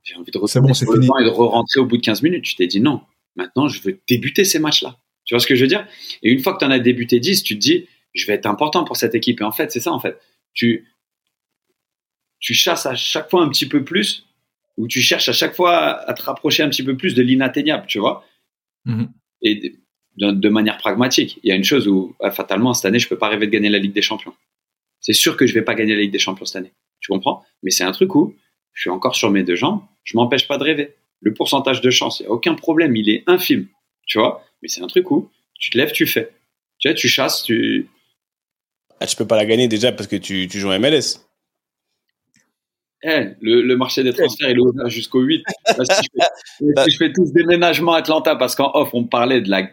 j'ai envie de bon, retourner sur le fini. banc et de re-rentrer au bout de 15 minutes. Tu t'es dit non, maintenant je veux débuter ces matchs-là. Tu vois ce que je veux dire? Et une fois que tu en as débuté 10, tu te dis, je vais être important pour cette équipe. Et en fait, c'est ça, en fait. Tu, tu chasses à chaque fois un petit peu plus, ou tu cherches à chaque fois à te rapprocher un petit peu plus de l'inatteignable, tu vois? Mhm. Et de, de manière pragmatique. Il y a une chose où, ah, fatalement, cette année, je peux pas rêver de gagner la Ligue des Champions. C'est sûr que je vais pas gagner la Ligue des Champions cette année. Tu comprends? Mais c'est un truc où je suis encore sur mes deux jambes, je m'empêche pas de rêver. Le pourcentage de chance, il n'y a aucun problème, il est infime. Tu vois? Mais c'est un truc où tu te lèves, tu fais. Tu vois, tu chasses, tu. Ah, tu peux pas la gagner déjà parce que tu, tu joues en MLS. Eh, le, le marché des transferts, il est ouvert jusqu'au 8. Là, si, je fais, si je fais tout ce déménagement à Atlanta, parce qu'en off, on parlait de, la,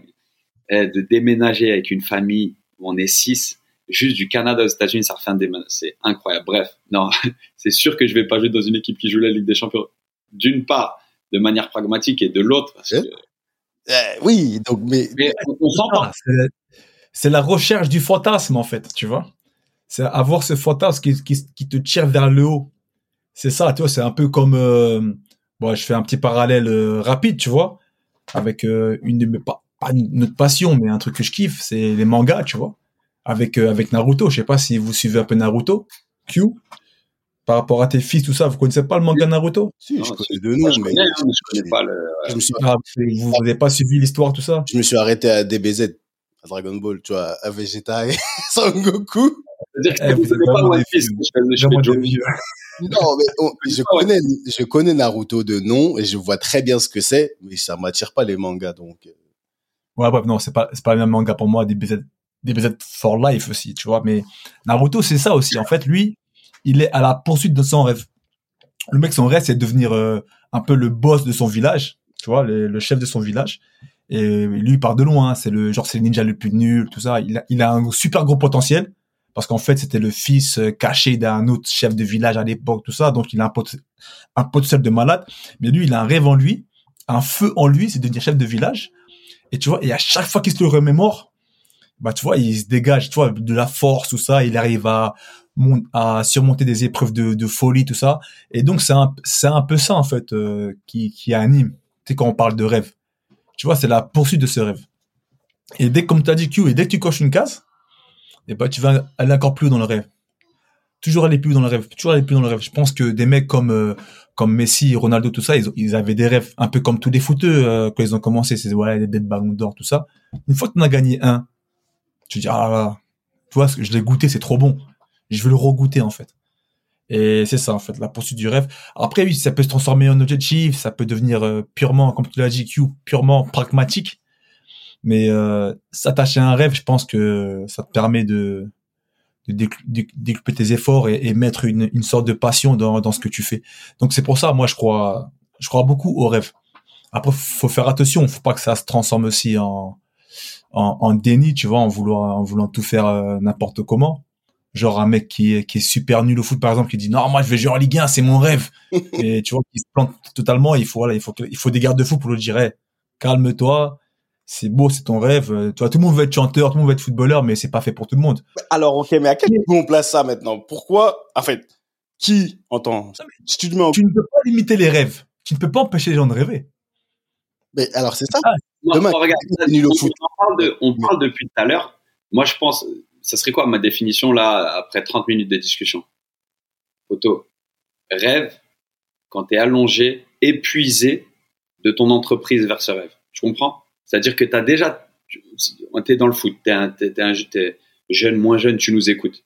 eh, de déménager avec une famille où on est 6, juste du Canada aux États-Unis, ça refait un déménagement. C'est incroyable. Bref, non, c'est sûr que je vais pas jouer dans une équipe qui joue la Ligue des Champions. D'une part, de manière pragmatique, et de l'autre, parce que. Euh, oui, donc, mais, Mais on, on s'entend. Ah, c'est- c'est la recherche du fantasme, en fait, tu vois. C'est avoir ce fantasme qui, qui, qui te tire vers le haut. C'est ça, tu vois, c'est un peu comme... euh, bon, je fais un petit parallèle euh, rapide, tu vois, avec euh, une de mes... Pas, pas une autre passion, mais un truc que je kiffe, c'est les mangas, tu vois. Avec, euh, avec Naruto, je sais pas si vous suivez un peu Naruto, Q. Par rapport à tes fils, tout ça, vous connaissez pas le manga Naruto? Si, je connais deux noms, mais hein, mais je connais pas le. je me suis, Ah, Vous n'avez pas suivi l'histoire, tout ça? Je me suis arrêté à DBZ, à Dragon Ball, tu vois, à Vegeta et Son Goku. C'est-à-dire que Eh, je vous pas One Piece. Je. Non, mais on- je connais, je connais Naruto de nom et je vois très bien ce que c'est, mais ça m'attire pas les mangas, donc. euh, Ouais, bref, non, c'est pas, c'est pas le même manga pour moi, DBZ, DBZ for life aussi, tu vois. Mais Naruto, c'est ça aussi. En fait, lui, il est à la poursuite de son rêve. Le mec, son rêve, c'est de devenir euh, un peu le boss de son village, tu vois, le, le chef de son village. Et lui, il part de loin. hein. C'est le genre, c'est le ninja le plus nul, tout ça. Il a, il a un super gros potentiel parce qu'en fait, c'était le fils euh, caché d'un autre chef de village à l'époque, tout ça. Donc, il a un, pot- un potentiel de malade. Mais lui, il a un rêve en lui, un feu en lui, c'est de devenir chef de village. Et tu vois, et à chaque fois qu'il se le remémore, bah tu vois, il se dégage, tu vois, de la force, tout ça, il arrive à, à surmonter des épreuves de, de folie, tout ça. Et donc c'est un, c'est un peu ça en fait euh, qui, qui anime. Tu sais quand on parle de rêve, tu vois, c'est la poursuite de ce rêve. Et dès comme tu as dit Q, et dès que tu coches une case, et bah tu vas aller encore plus haut dans le rêve. Toujours aller plus haut dans le rêve, toujours aller plus haut dans le rêve. Je pense que des mecs comme euh, comme Messi, Ronaldo, tout ça, ils, avaient des rêves, un peu comme tous les footeux euh, quand ils ont commencé, c'est voilà, des ballons d'or, tout ça. Une fois que tu en as gagné un, tu dis, ah là là, tu vois, je l'ai goûté, c'est trop bon. Je veux le regoûter, en fait. Et c'est ça, en fait, la poursuite du rêve. Après, oui, ça peut se transformer en objectif, ça peut devenir euh, purement, comme tu l'as dit, Q, purement pragmatique. Mais euh, s'attacher à un rêve, je pense que ça te permet de, de décupler tes efforts et, et mettre une, une sorte de passion dans, dans ce que tu fais. Donc c'est pour ça, moi, je crois, je crois beaucoup au rêve. Après, faut faire attention, faut pas que ça se transforme aussi en, en, en déni, tu vois, en vouloir, en voulant tout faire euh, n'importe comment. Genre un mec qui est, qui est super nul au foot, par exemple, qui dit non, moi je vais jouer en Ligue 1, c'est mon rêve. Et tu vois, qui se plante totalement. Il faut, voilà, il faut, il faut des garde-fous pour le dire. Hey, calme-toi, c'est beau, c'est ton rêve. Euh, Tu vois, tout le monde veut être chanteur, tout le monde veut être footballeur, mais c'est pas fait pour tout le monde. Alors, ok, mais à quel niveau on place ça maintenant? Pourquoi En fait, qui entend Si tu te mets en... Tu ne peux pas limiter les rêves. Tu ne peux pas empêcher les gens de rêver. Mais alors, c'est ça. Non, Demain, non, regarde, c'est nul au on, foot. on parle de- on parle depuis tout à l'heure. Moi, je pense, ça serait quoi ma définition là, après 30 minutes de discussion? Photo. Rêve quand tu es allongé, épuisé de ton entreprise vers ce rêve. Tu comprends? C'est-à-dire que tu as déjà. Tu es dans le foot, tu es, jeune, moins jeune, tu nous écoutes.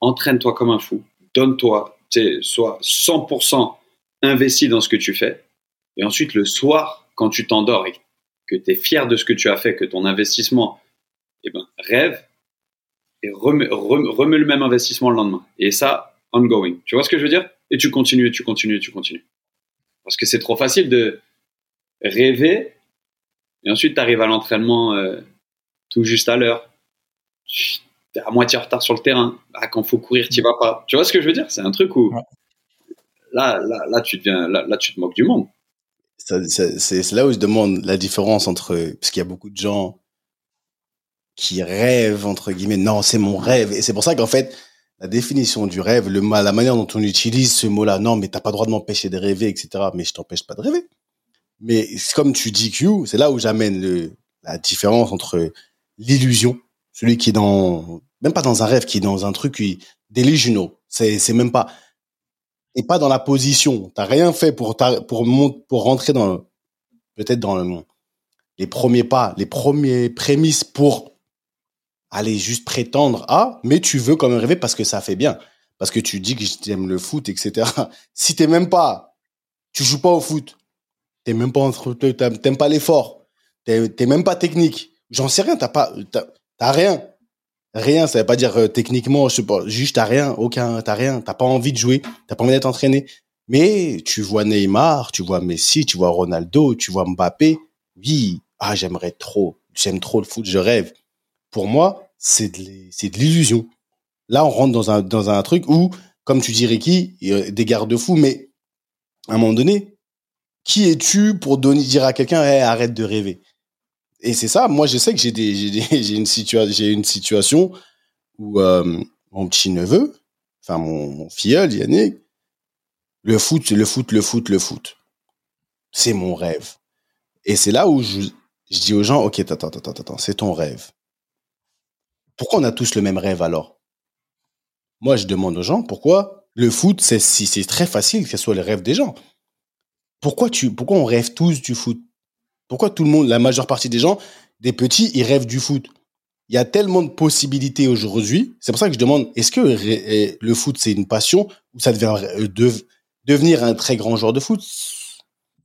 Entraîne-toi comme un fou. Donne-toi. Sois 100% investi dans ce que tu fais. Et ensuite, le soir, quand tu t'endors et que tu es fier de ce que tu as fait, que ton investissement, eh ben, rêve et remets le même investissement le lendemain. Et ça, ongoing. Tu vois ce que je veux dire? Et tu continues, tu continues, tu continues. Parce que c'est trop facile de rêver et ensuite tu arrives à l'entraînement euh, tout juste à l'heure. Tu es à moitié en retard sur le terrain. Ah, quand faut courir, tu vas pas. Tu vois ce que je veux dire? C'est un truc où Ouais. là, là, là, tu deviens, là, là, tu te moques du monde. C'est là où je demande la différence entre... Parce qu'il y a beaucoup de gens qui rêvent, entre guillemets. Non, c'est mon rêve. Et c'est pour ça qu'en fait, la définition du rêve, le, la manière dont on utilise ce mot-là. Non, mais t'as pas le droit de m'empêcher de rêver, etc. Mais je t'empêche pas de rêver. Mais comme tu dis Q, c'est là où j'amène le, la différence entre l'illusion, celui qui est dans, même pas dans un rêve, qui est dans un truc qui, delusional. C'est, c'est même pas, et pas dans la position. T'as rien fait pour, pour, pour rentrer dans, peut-être dans le, les premiers pas, les premiers prémices pour aller juste prétendre à, mais tu veux quand même rêver parce que ça fait bien. Parce que tu dis que j'aime le foot, etc. Si t'es même pas, tu joues pas au foot, t'es même pas entre, t'aimes pas l'effort, t'es même pas technique. J'en sais rien, t'as pas, t'as rien. Rien, ça veut pas dire euh, techniquement, je sais pas, t'as rien, aucun, t'as rien, t'as pas envie de jouer, t'as pas envie d'être entraîné. Mais tu vois Neymar, tu vois Messi, tu vois Ronaldo, tu vois Mbappé. Oui, ah j'aimerais trop, j'aime trop le foot, je rêve. Pour moi, c'est de, l'illusion. Là, on rentre dans un truc où, comme tu dis Ricky, il y a des garde-fous, mais à un moment donné, qui es-tu pour donner dire à quelqu'un arrête de rêver? Et c'est ça, moi je sais que j'ai une situation, où euh, mon petit neveu, enfin mon, filleul Yannick, le foot, le foot, le foot, le foot, c'est mon rêve. Et c'est là où je, dis aux gens, ok, attends, attends, attends, attends, c'est ton rêve. Pourquoi on a tous le même rêve alors? Moi, je demande aux gens pourquoi le foot, c'est si c'est très facile que ce soit le rêve des gens. Pourquoi tu, pourquoi on rêve tous du foot? Pourquoi tout le monde, la majeure partie des gens, des petits, ils rêvent du foot? Il y a tellement de possibilités aujourd'hui. C'est pour ça que je demande, est-ce que le foot, c'est une passion ou ça devient euh, devenir un très grand joueur de foot?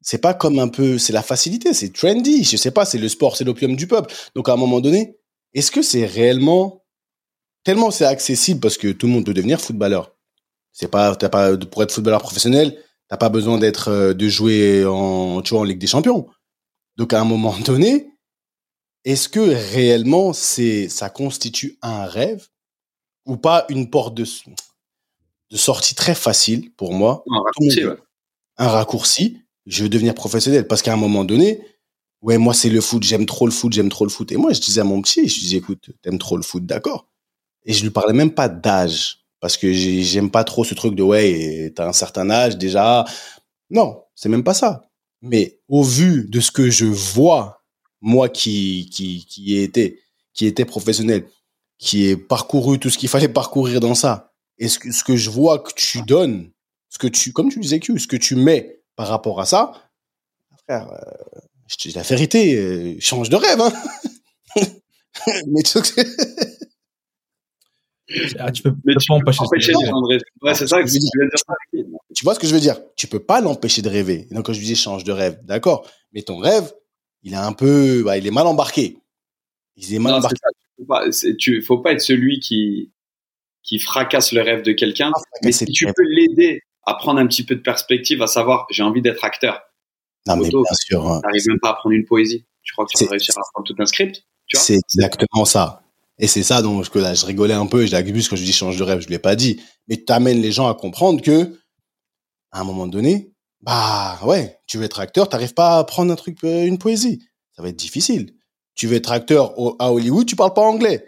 C'est pas comme un peu, c'est la facilité, c'est trendy. Je sais pas, c'est le sport, c'est l'opium du peuple. Donc à un moment donné, est-ce que c'est réellement tellement c'est accessible parce que tout le monde peut devenir footballeur? C'est pas, pas pour être footballeur professionnel, t'as pas besoin d'être euh, de jouer en, tu vois, en Ligue des Champions. Donc à un moment donné, est-ce que réellement c'est ça constitue un rêve ou pas une porte de, de sortie très facile pour moi? Un raccourci, un raccourci. Je veux devenir professionnel parce qu'à un moment donné, ouais moi c'est le foot, j'aime trop le foot, j'aime trop le foot. Et moi je disais à mon petit, je disais écoute, t'aimes trop le foot, d'accord. Et je lui parlais même pas d'âge parce que j'aime pas trop ce truc de ouais t'as un certain âge déjà. Non, c'est même pas ça. Mais au vu de ce que je vois, moi qui, qui, qui ai été, qui était professionnel, qui ai parcouru tout ce qu'il fallait parcourir dans ça, et ce que, ce que je vois que tu donnes, ce que tu, comme tu disais, ce que tu mets par rapport à ça, frère, euh, je te dis la vérité, euh, change de rêve, hein. ah, tu peux, mais tu peux pas empêcher, de rêver. Ouais, c'est ça que je veux dire. Tu vois ce que je veux dire? Tu peux pas l'empêcher de rêver. Donc quand je disais change de rêve, d'accord. Mais ton rêve, il est un peu, bah, il est mal embarqué. Il est mal non, embarqué. Il faut, tu, faut pas être celui qui qui fracasse le rêve de quelqu'un. Ah, mais si tu peux l'aider à prendre un petit peu de perspective, à savoir, j'ai envie d'être acteur. Non, mais bien sûr. Hein. T'arrives même pas à prendre une poésie. Tu crois que tu vas réussir à prendre tout un script C'est exactement ça. Et c'est ça donc que là, je rigolais un peu, je l'abuse quand je dis change de rêve, je ne l'ai pas dit. Mais tu amènes les gens à comprendre que, à un moment donné, bah ouais, tu veux être acteur, t'arrives pas à prendre un truc, euh, une poésie. Ça va être difficile. Tu veux être acteur à Hollywood, tu parles pas anglais.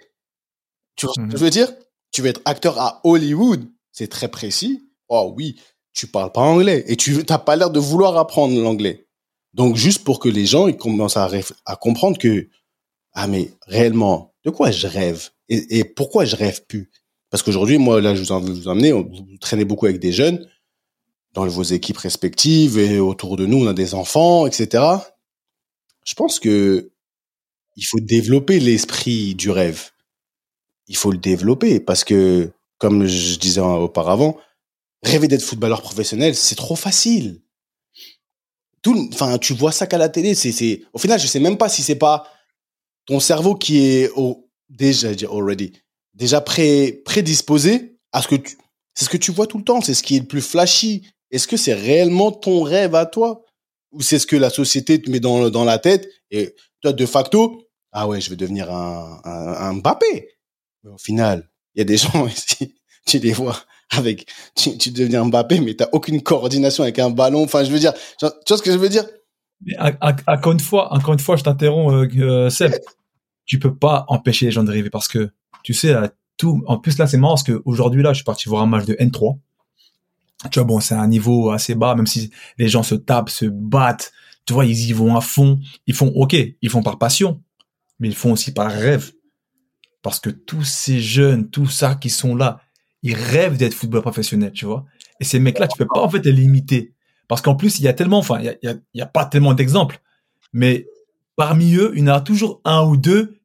Tu vois ce que mhm. je veux dire? Tu veux être acteur à Hollywood, c'est très précis. Oh oui, tu parles pas anglais et tu n'as pas l'air de vouloir apprendre l'anglais. Donc juste pour que les gens ils commencent à, à comprendre que ah mais réellement de quoi je rêve et, pourquoi je rêve plus? Parce qu'aujourd'hui, moi, là, je vous, en, vous emmener, vous traînez beaucoup avec des jeunes dans vos équipes respectives et autour de nous, on a des enfants, etc. Je pense que il faut développer l'esprit du rêve. Il faut le développer parce que, comme je disais auparavant, rêver d'être footballeur professionnel, c'est trop facile. Tout, enfin, tu vois ça qu'à la télé, c'est, au final, je sais même pas si c'est pas ton cerveau qui est au, déjà already déjà pré, prédisposé à ce que tu c'est ce que tu vois tout le temps, c'est ce qui est le plus flashy. Est-ce que c'est réellement ton rêve à toi? Ou c'est ce que la société te met dans dans la tête et toi de facto ah ouais, je vais devenir un un, Mbappé. Mais au final, il y a des gens ici, tu les vois avec tu, tu deviens Mbappé mais tu aucune coordination avec un ballon. Enfin, je veux dire, tu vois ce que je veux dire? Mais encore une fois, encore une fois, je t'interromps, euh, euh Seb tu peux pas empêcher les gens de rêver parce que tu sais tout. En plus là, c'est marrant parce que aujourd'hui là, je suis parti voir un match de N3. Tu vois, bon, c'est un niveau assez bas, même si les gens se tapent, se battent. Tu vois, ils y vont à fond. Ils font, ok, ils font par passion, mais ils font aussi par rêve. Parce que tous ces jeunes, tous ça qui sont là, ils rêvent d'être football professionnel, tu vois. Et ces mecs-là, tu peux pas en fait les limiter. Parce qu'en plus, il y a tellement, enfin, il y a, il a, il a pas tellement d'exemples. Mais parmi eux, il y en a toujours un ou deux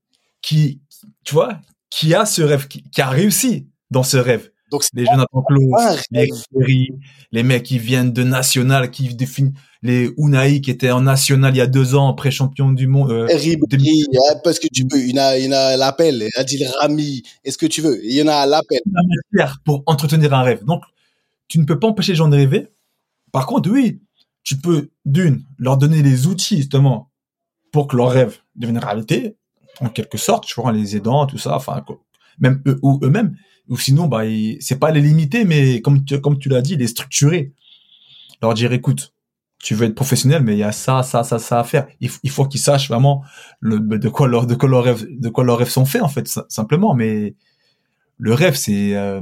qui, tu vois, qui a ce rêve, qui, qui a réussi dans ce rêve. Donc, Les Jonathan Klaus, les. Ferry, les mecs qui viennent de national, qui définissent les Unai qui étaient en national il y a deux ans, pré-champion du monde. euh, Ribéry, hein, parce que tu veux. Il y en a, il y en a à l'appel. Adil Rami. Est-ce que tu veux? Il y en a à l'appel. pour entretenir un rêve. Donc, tu ne peux pas empêcher les gens de rêver. Par contre, oui, tu peux, d'une, leur donner les outils, justement, pour que leur rêve devienne réalité, en quelque sorte, tu vois, en les aidant, tout ça, enfin, même eux ou eux-mêmes. Ou sinon, bah, c'est pas les limiter, mais comme tu, comme tu l'as dit, les structurer. Leur dire, écoute, tu veux être professionnel, mais il y a ça, ça, ça, ça à faire. Il, faut qu'ils sachent vraiment le, de quoi de quoi leurs rêves, sont faits, en fait, si- simplement. Mais le rêve, c'est, euh,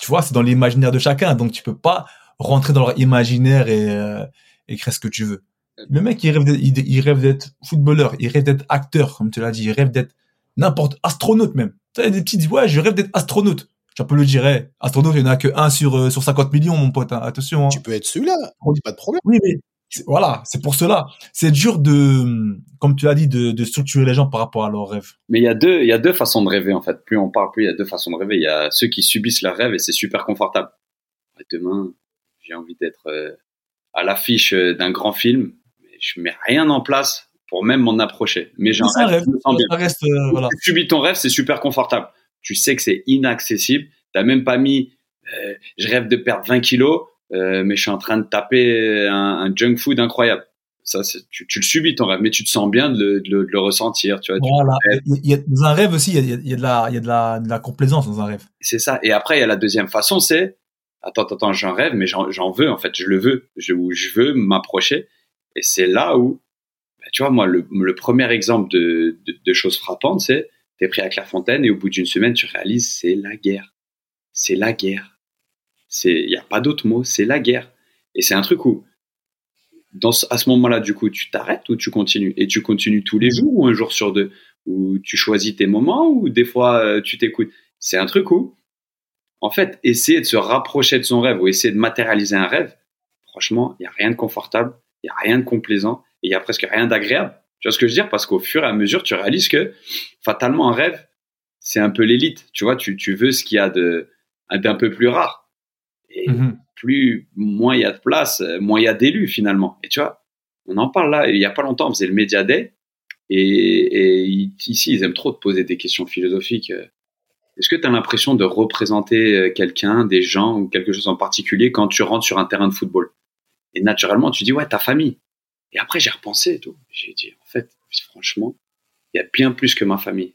tu vois, c'est dans l'imaginaire de chacun, donc tu peux pas rentrer dans leur imaginaire et, euh, et créer ce que tu veux. Le mec, il rêve d'être, il, il rêve d'être footballeur, il rêve d'être acteur, comme tu l'as dit, il rêve d'être n'importe, astronaute même. Tu sais, des petits disent, ouais, je rêve d'être astronaute. Tu peux le dire, hey, astronaute, il n'y en a que un sur, euh, sur 50 millions, mon pote, hein. attention. hein. Tu peux être celui-là. Pas de problème. Oui, mais voilà, c'est pour cela. C'est dur de, comme tu l'as dit, de, de structurer les gens par rapport à leurs rêves. Mais il y a deux, il y a deux façons de rêver en fait. Plus on parle, plus il y a deux façons de rêver. Il y a ceux qui subissent leur rêve et c'est super confortable. Demain, j'ai envie d'être euh, à l'affiche euh, d'un grand film, mais je mets rien en place pour même m'en approcher. Mais un rêve, rêve, je me sens bien. ça reste, euh, voilà. Tu subis ton rêve, c'est super confortable. Tu sais que c'est inaccessible. T'as même pas mis, euh, je rêve de perdre 20 kilos, euh, mais je suis en train de taper un, un junk food incroyable. Ça, tu, tu le subis ton rêve, mais tu te sens bien de le, de le- de le ressentir. Tu vois, tu- Voilà. Il y a, dans un rêve aussi, il y a, il y a de la, il y a de la, de la complaisance dans un rêve. C'est ça. Et après, il y a la deuxième façon, c'est attends, attends, j'en rêve, mais j'en veux en fait, je le veux, je, je veux m'approcher. Et c'est là où, bah, tu vois, moi, le, premier exemple de, de, de choses frappantes, c'est t'es pris à Clairefontaine et au bout d'une semaine, tu réalises c'est la guerre, c'est la guerre. Il y a pas d'autre mot, c'est la guerre. Et c'est un truc où, à ce moment-là, du coup, tu t'arrêtes ou tu continues? Et tu continues tous les jours ou un jour sur deux? Ou tu choisis tes moments ou des fois euh, tu t'écoutes? C'est un truc où, en fait, essayer de se rapprocher de son rêve ou essayer de matérialiser un rêve, franchement, il n'y a rien de confortable, il n'y a rien de complaisant et il y a presque rien d'agréable. Tu vois ce que je veux dire? Parce qu'au fur et à mesure, tu réalises que fatalement, un rêve, c'est un peu l'élite. Tu vois, tu, tu veux ce qu'il y a de, d'un peu plus rare. Et Mhm. plus, moins il y a de place, euh, moins il y a d'élus finalement. Et tu vois, on en parle là, il y a pas longtemps, on faisait le Media Day. Et, et ici, ils aiment trop te poser des questions philosophiques. Est-ce que tu as l'impression de représenter euh, quelqu'un, des gens ou quelque chose en particulier quand tu rentres sur un terrain de football? Et naturellement, tu dis, ouais, ta famille. Et après, j'ai repensé et tout. J'ai dit, en fait, franchement, il y a bien plus que ma famille.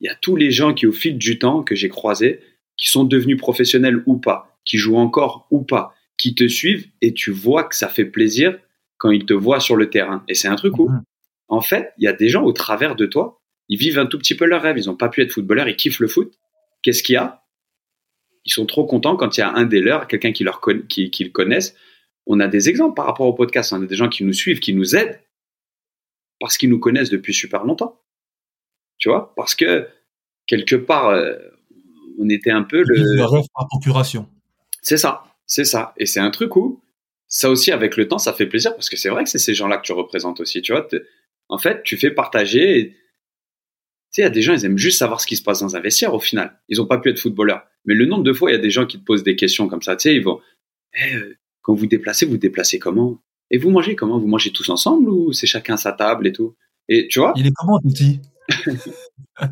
Il y a tous les gens qui, au fil du temps, que j'ai croisés, qui sont devenus professionnels ou pas, qui jouent encore ou pas, qui te suivent et tu vois que ça fait plaisir quand ils te voient sur le terrain. Et c'est un truc où, Mhm. en fait, il y a des gens au travers de toi, ils vivent un tout petit peu leur rêve. Ils n'ont pas pu être footballeurs, ils kiffent le foot. Qu'est-ce qu'il y a? Ils sont trop contents quand il y a un des leurs, quelqu'un qui, leur conna- qui, qui le connaissent. On a des exemples par rapport au podcast. On a des gens qui nous suivent, qui nous aident parce qu'ils nous connaissent depuis super longtemps. Tu vois? Parce que quelque part, euh, on était un peu le. leur rêve par procuration. C'est ça, c'est ça. Et c'est un truc où, ça aussi, avec le temps, ça fait plaisir parce que c'est vrai que c'est ces gens-là que tu représentes aussi. Tu vois, en fait, tu fais partager. Tu sais, il y a des gens, ils aiment juste savoir ce qui se passe dans un vestiaire au final. Ils n'ont pas pu être footballeurs. Mais le nombre de fois, il y a des gens qui te posent des questions comme ça. Tu sais, ils vont, Eh, euh, quand vous vous déplacez, vous vous déplacez comment? Et vous mangez comment? Vous mangez tous ensemble ou c'est chacun à sa table et tout? Et tu vois? Il est comment, Toti Ça,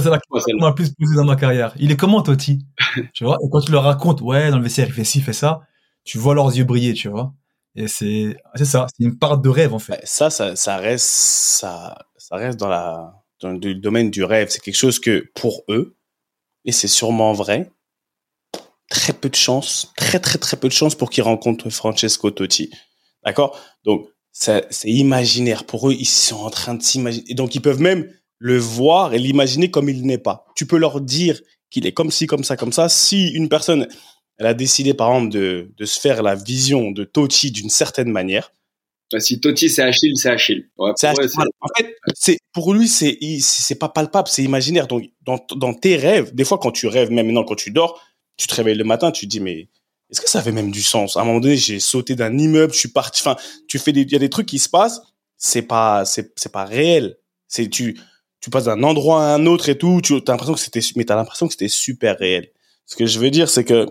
C'est la question qu'on plus posée dans ma carrière. Il est comment, Toti Tu vois? Et quand tu leur racontes, ouais, dans le vestiaire, il fait ci, il fait ça, tu vois leurs yeux briller, tu vois. Et c'est c'est ça, c'est une part de rêve, en fait. Ça, ça, ça reste, ça, ça reste dans la, dans le domaine du rêve. C'est quelque chose que pour eux, et c'est sûrement vrai, très peu de chance, très très très peu de chance pour qu'ils rencontrent Francesco Totti. D'accord? Donc, c'est imaginaire. Pour eux, ils sont en train de s'imaginer. Donc, ils peuvent même le voir et l'imaginer comme il n'est pas. Tu peux leur dire qu'il est comme ci, comme ça, comme ça. Si une personne, elle a décidé, par exemple, de, de se faire la vision de Totti d'une certaine manière, Si Totti c'est Achille, c'est Achille. Ouais, en fait, c'est pour lui, c'est c'est pas palpable, c'est imaginaire. Donc, dans, dans tes rêves, des fois, quand tu rêves, même maintenant, quand tu dors, tu te réveilles le matin, tu te dis, mais est-ce que ça avait même du sens? À un moment donné, j'ai sauté d'un immeuble, je suis parti. Enfin, tu fais des, il y a des trucs qui se passent, c'est pas, c'est, c'est pas réel. C'est tu, tu passes d'un endroit à un autre et tout. Tu as l'impression que c'était, mais t'as l'impression que c'était super réel. Ce que je veux dire, c'est que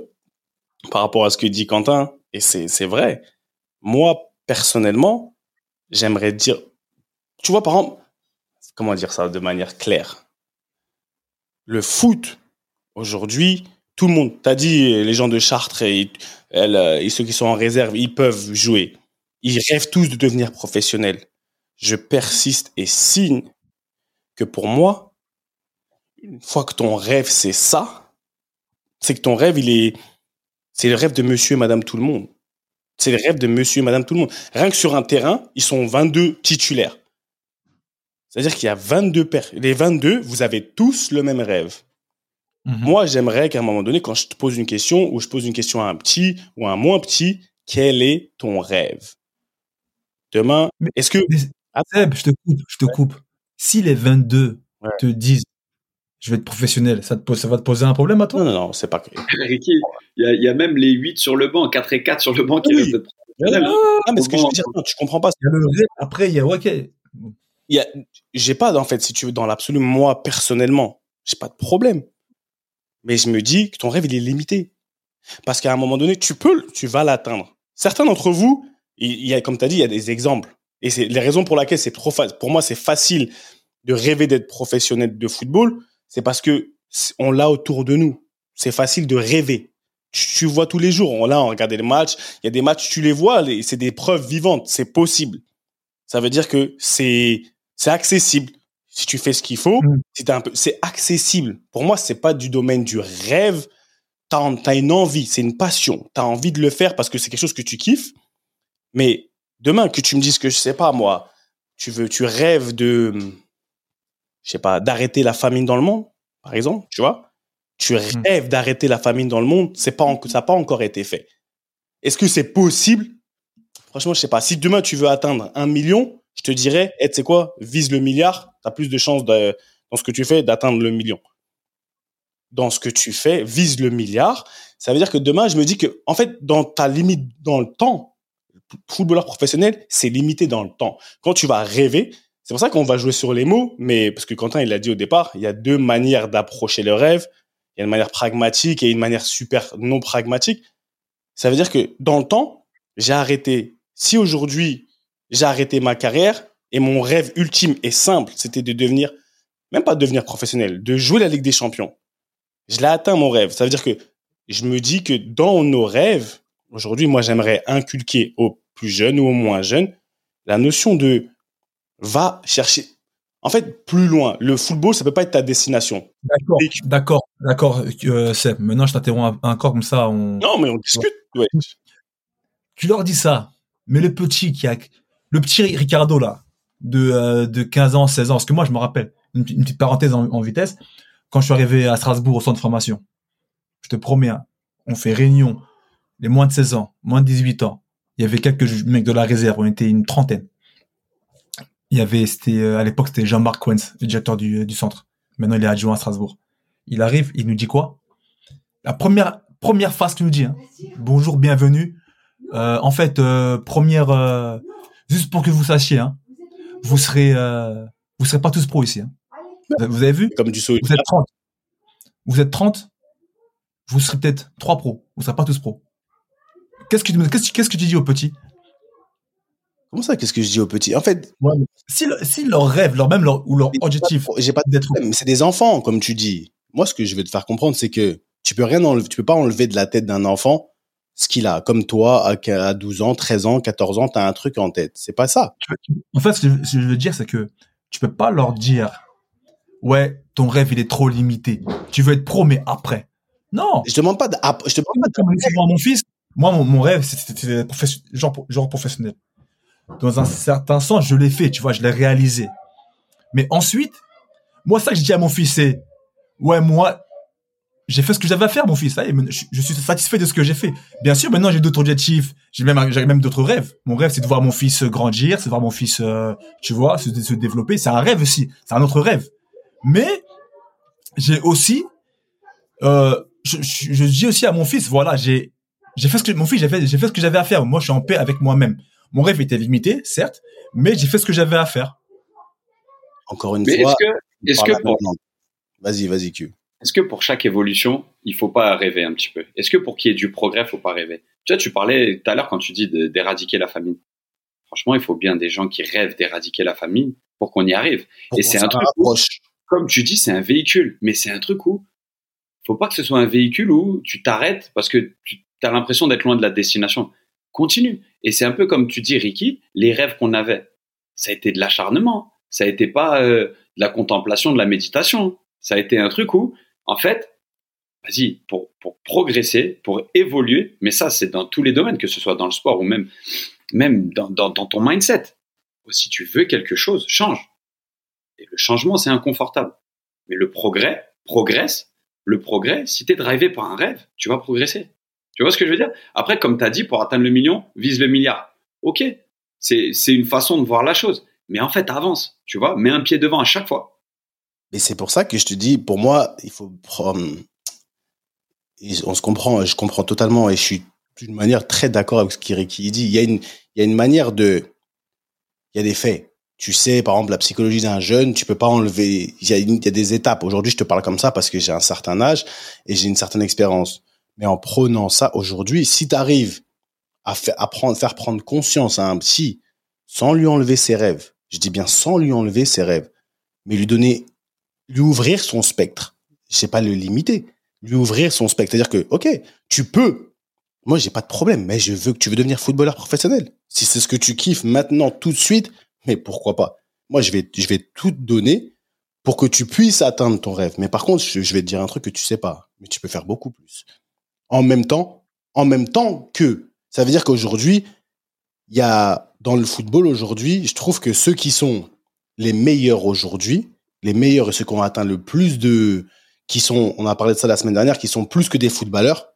par rapport à ce que dit Quentin, et c'est, c'est vrai. Moi, personnellement, j'aimerais dire, tu vois, par exemple, comment dire ça de manière claire? Le foot, aujourd'hui, tout le monde, t'as dit, les gens de Chartres et, euh, et ceux qui sont en réserve, ils peuvent jouer. Ils rêvent tous de devenir professionnels. Je persiste et signe que pour moi, une fois que ton rêve, c'est ça, c'est que ton rêve, il est, c'est le rêve de monsieur et madame tout le monde. C'est le rêve de monsieur et madame tout le monde. Rien que sur un terrain, ils sont 22 titulaires. C'est-à-dire qu'il y a 22 paires. Les 22, vous avez tous le même rêve. Mhm. Moi, j'aimerais qu'à un moment donné, quand je te pose une question, ou je pose une question à un petit ou à un moins petit, quel est ton rêve? Demain, est-ce que... Mais, Seb, je te coupe, je te coupe. Si les 22 Ouais. te disent, je vais être professionnel, ça, te pose, ça va te poser un problème à toi? Non, non, non, c'est pas... Ricky, il y, a- il y a même les 8 sur le banc, 4 et 4 sur le banc qui Oui. restent professionnels. hein. Ah, mais ce que je veux dire, non, tu comprends pas. Il y a le rêve, après, il y a, ok. Il y a, j'ai pas, en fait, si tu veux, dans l'absolu, moi, personnellement, j'ai pas de problème. Mais je me dis que ton rêve, il est limité. Parce qu'à un moment donné, tu peux, tu vas l'atteindre. Certains d'entre vous, il il y a, comme tu as dit, il y a des exemples. Et c'est les raisons pour lesquelles c'est trop facile. Pour moi, c'est facile de rêver d'être professionnel de football. C'est parce que c'est- on l'a autour de nous. C'est facile de rêver. Tu, tu vois tous les jours. On l'a, on regarde les matchs. Il y a des matchs, tu les vois. C'est des preuves vivantes. C'est possible. Ça veut dire que c'est, c'est accessible. Si tu fais ce qu'il faut, Mm. si t'as un peu, c'est accessible. Pour moi, c'est pas du domaine du rêve. T'as, t'as une envie, c'est une passion. T'as envie de le faire parce que c'est quelque chose que tu kiffes. Mais demain, que tu me dises que je sais pas, moi, tu veux, tu rêves de, je sais pas, d'arrêter la famine dans le monde, par exemple, tu vois. Tu rêves d'arrêter la famine dans le monde, c'est pas, en- ça n'a pas encore été fait. Est-ce que c'est possible? Franchement, je sais pas. Si demain tu veux atteindre un million, je te dirais, eh, tu sais quoi, vise le milliard, t'as plus de chances de- dans ce que tu fais d'atteindre le million. Dans ce que tu fais, vise le milliard. Ça veut dire que demain, je me dis que, en fait, dans ta limite dans le temps, footballeur professionnel, c'est limité dans le temps. Quand tu vas rêver, c'est pour ça qu'on va jouer sur les mots, mais parce que Quentin, il l'a dit au départ, il y a deux manières d'approcher le rêve. Il y a une manière pragmatique et une manière super non pragmatique. Ça veut dire que dans le temps, j'ai arrêté. Si aujourd'hui, j'ai arrêté ma carrière et mon rêve ultime et simple, c'était de devenir, même pas de devenir professionnel, de jouer la Ligue des Champions. Je l'ai atteint mon rêve. Ça veut dire que je me dis que dans nos rêves, aujourd'hui, moi, j'aimerais inculquer aux plus jeunes ou aux moins jeunes la notion de va chercher. En fait, plus loin. Le football, ça peut pas être ta destination. D'accord, d'accord, d'accord, euh, Seb. Maintenant, je t'interromps encore comme ça. On... Non, mais on discute. Ouais. Tu leur dis ça, mais le petit qui a, le petit Ricardo là, de, euh, de 15 ans, 16 ans, parce que moi, je me rappelle, une, une petite parenthèse en, en vitesse, quand je suis arrivé à Strasbourg au centre de formation, je te promets, hein, on fait réunion, les moins de 16 ans, moins de 18 ans, il y avait quelques mecs de la réserve, on était une trentaine. Il y avait, c'était, euh, à l'époque, c'était Jean-Marc Quens, le directeur du, du centre. Maintenant, il est adjoint à Strasbourg. Il arrive, il nous dit quoi? La première, première phrase qu'il nous dit, hein, bonjour, bienvenue. Euh, en fait, euh, première, euh, juste pour que vous sachiez, hein, vous serez, euh, vous serez pas tous pros ici. Hein. Vous, avez vu? Comme du saut. Vous êtes 30. Vous êtes 30. Vous serez peut-être trois pros. Vous serez pas tous pros. Qu'est-ce que, tu- qu'est-ce, que- qu'est-ce que tu dis aux petits Comment ça, qu'est-ce que je dis aux petits? En fait, si, le- si leur rêve, leur même leur, ou leur objectif j'ai pas d'être c'est des enfants, comme tu dis. Moi, ce que je veux te faire comprendre, c'est que tu peux rien enlever, tu peux pas enlever de la tête d'un enfant ce qu'il a. Comme toi, à qu- à 12 ans, 13 ans, 14 ans, t'as un truc en tête. C'est pas ça. En fait, ce que je, veux dire, c'est que tu peux pas leur dire, ouais, ton rêve, il est trop limité. Tu veux être pro, mais après. Non. Je te demande pas de, je te demande pas de- à mon fils, moi, mon, mon rêve, c'était genre professionnel. Dans un certain sens, je l'ai fait, tu vois, je l'ai réalisé. Mais ensuite, moi, ça que je dis à mon fils, c'est, ouais, moi, j'ai fait ce que j'avais à faire, mon fils. Ça y est, je, suis satisfait de ce que j'ai fait. Bien sûr, maintenant j'ai d'autres objectifs, j'ai même, j'ai même d'autres rêves. Mon rêve, c'est de voir mon fils grandir, c'est de voir mon fils, euh, tu vois, se, développer. C'est un rêve aussi, c'est un autre rêve. Mais j'ai aussi, euh, je, je, je dis aussi à mon fils, voilà, j'ai, j'ai fait ce que mon fils, j'ai fait, j'ai fait ce que j'avais à faire. Moi, je suis en paix avec moi-même. Mon rêve était limité, certes, mais j'ai fait ce que j'avais à faire. Encore une Mais fois. est-ce que, est-ce par que pour. Vas-y, vas-y, Q. est-ce que pour chaque évolution, il faut pas rêver un petit peu? Est-ce que pour qu'il y ait du progrès, faut pas rêver? Tu vois, tu parlais tout à l'heure quand tu dis d'éradiquer la famine. Franchement, il faut bien des gens qui rêvent d'éradiquer la famine pour qu'on y arrive. Pour Et c'est un truc où-. Comme tu dis, c'est un véhicule, mais c'est un truc où faut pas que ce soit un véhicule où tu t'arrêtes parce que tu as l'impression d'être loin de la destination. Continue. Et c'est un peu comme tu dis, Ricky, les rêves qu'on avait, ça a été de l'acharnement. Ça a été pas euh, de la contemplation, de la méditation. Ça a été un truc où, en fait, vas-y, pour, progresser, pour évoluer, mais ça, c'est dans tous les domaines, que ce soit dans le sport ou même, dans, dans ton mindset. Si tu veux quelque chose, change. Et le changement, c'est inconfortable. Mais le progrès progresse. Le progrès, si tu es drivé par un rêve, tu vas progresser. Tu vois ce que je veux dire? Après, comme tu as dit, pour atteindre le million, vise le milliard. Ok, c'est une façon de voir la chose. Mais en fait, avance, tu vois, mets un pied devant à chaque fois. Mais c'est pour ça que je te dis, pour moi, il faut On se comprend, je comprends totalement et je suis d'une manière très d'accord avec ce qu'Iriki dit. Il y, a une, il y a une manière de. Il y a des faits. Tu sais, par exemple, la psychologie d'un jeune, tu peux pas enlever. Il y a, il y a des étapes. Aujourd'hui, je te parle comme ça parce que j'ai un certain âge et j'ai une certaine expérience. Mais en prenant ça aujourd'hui, si tu arrives à faire, prendre, conscience à un psy sans lui enlever ses rêves, je dis bien sans lui enlever ses rêves, mais lui donner lui ouvrir son spectre. Je sais pas le limiter. Lui ouvrir son spectre. C'est-à-dire que, OK, tu peux. Moi, j'ai pas de problème, mais je veux que tu veux devenir footballeur professionnel. Si c'est ce que tu kiffes maintenant, tout de suite, mais pourquoi pas? Moi, je vais, je vais tout donner pour que tu puisses atteindre ton rêve. Mais par contre, je, je vais te dire un truc que tu sais pas. Mais tu peux faire beaucoup plus. En même temps, en même temps que, ça veut dire qu'aujourd'hui, il y a, dans le football aujourd'hui, je trouve que ceux qui sont les meilleurs aujourd'hui, les meilleurs et ceux qui ont atteint le plus de, qui sont, on a parlé de ça la semaine dernière, qui sont plus que des footballeurs,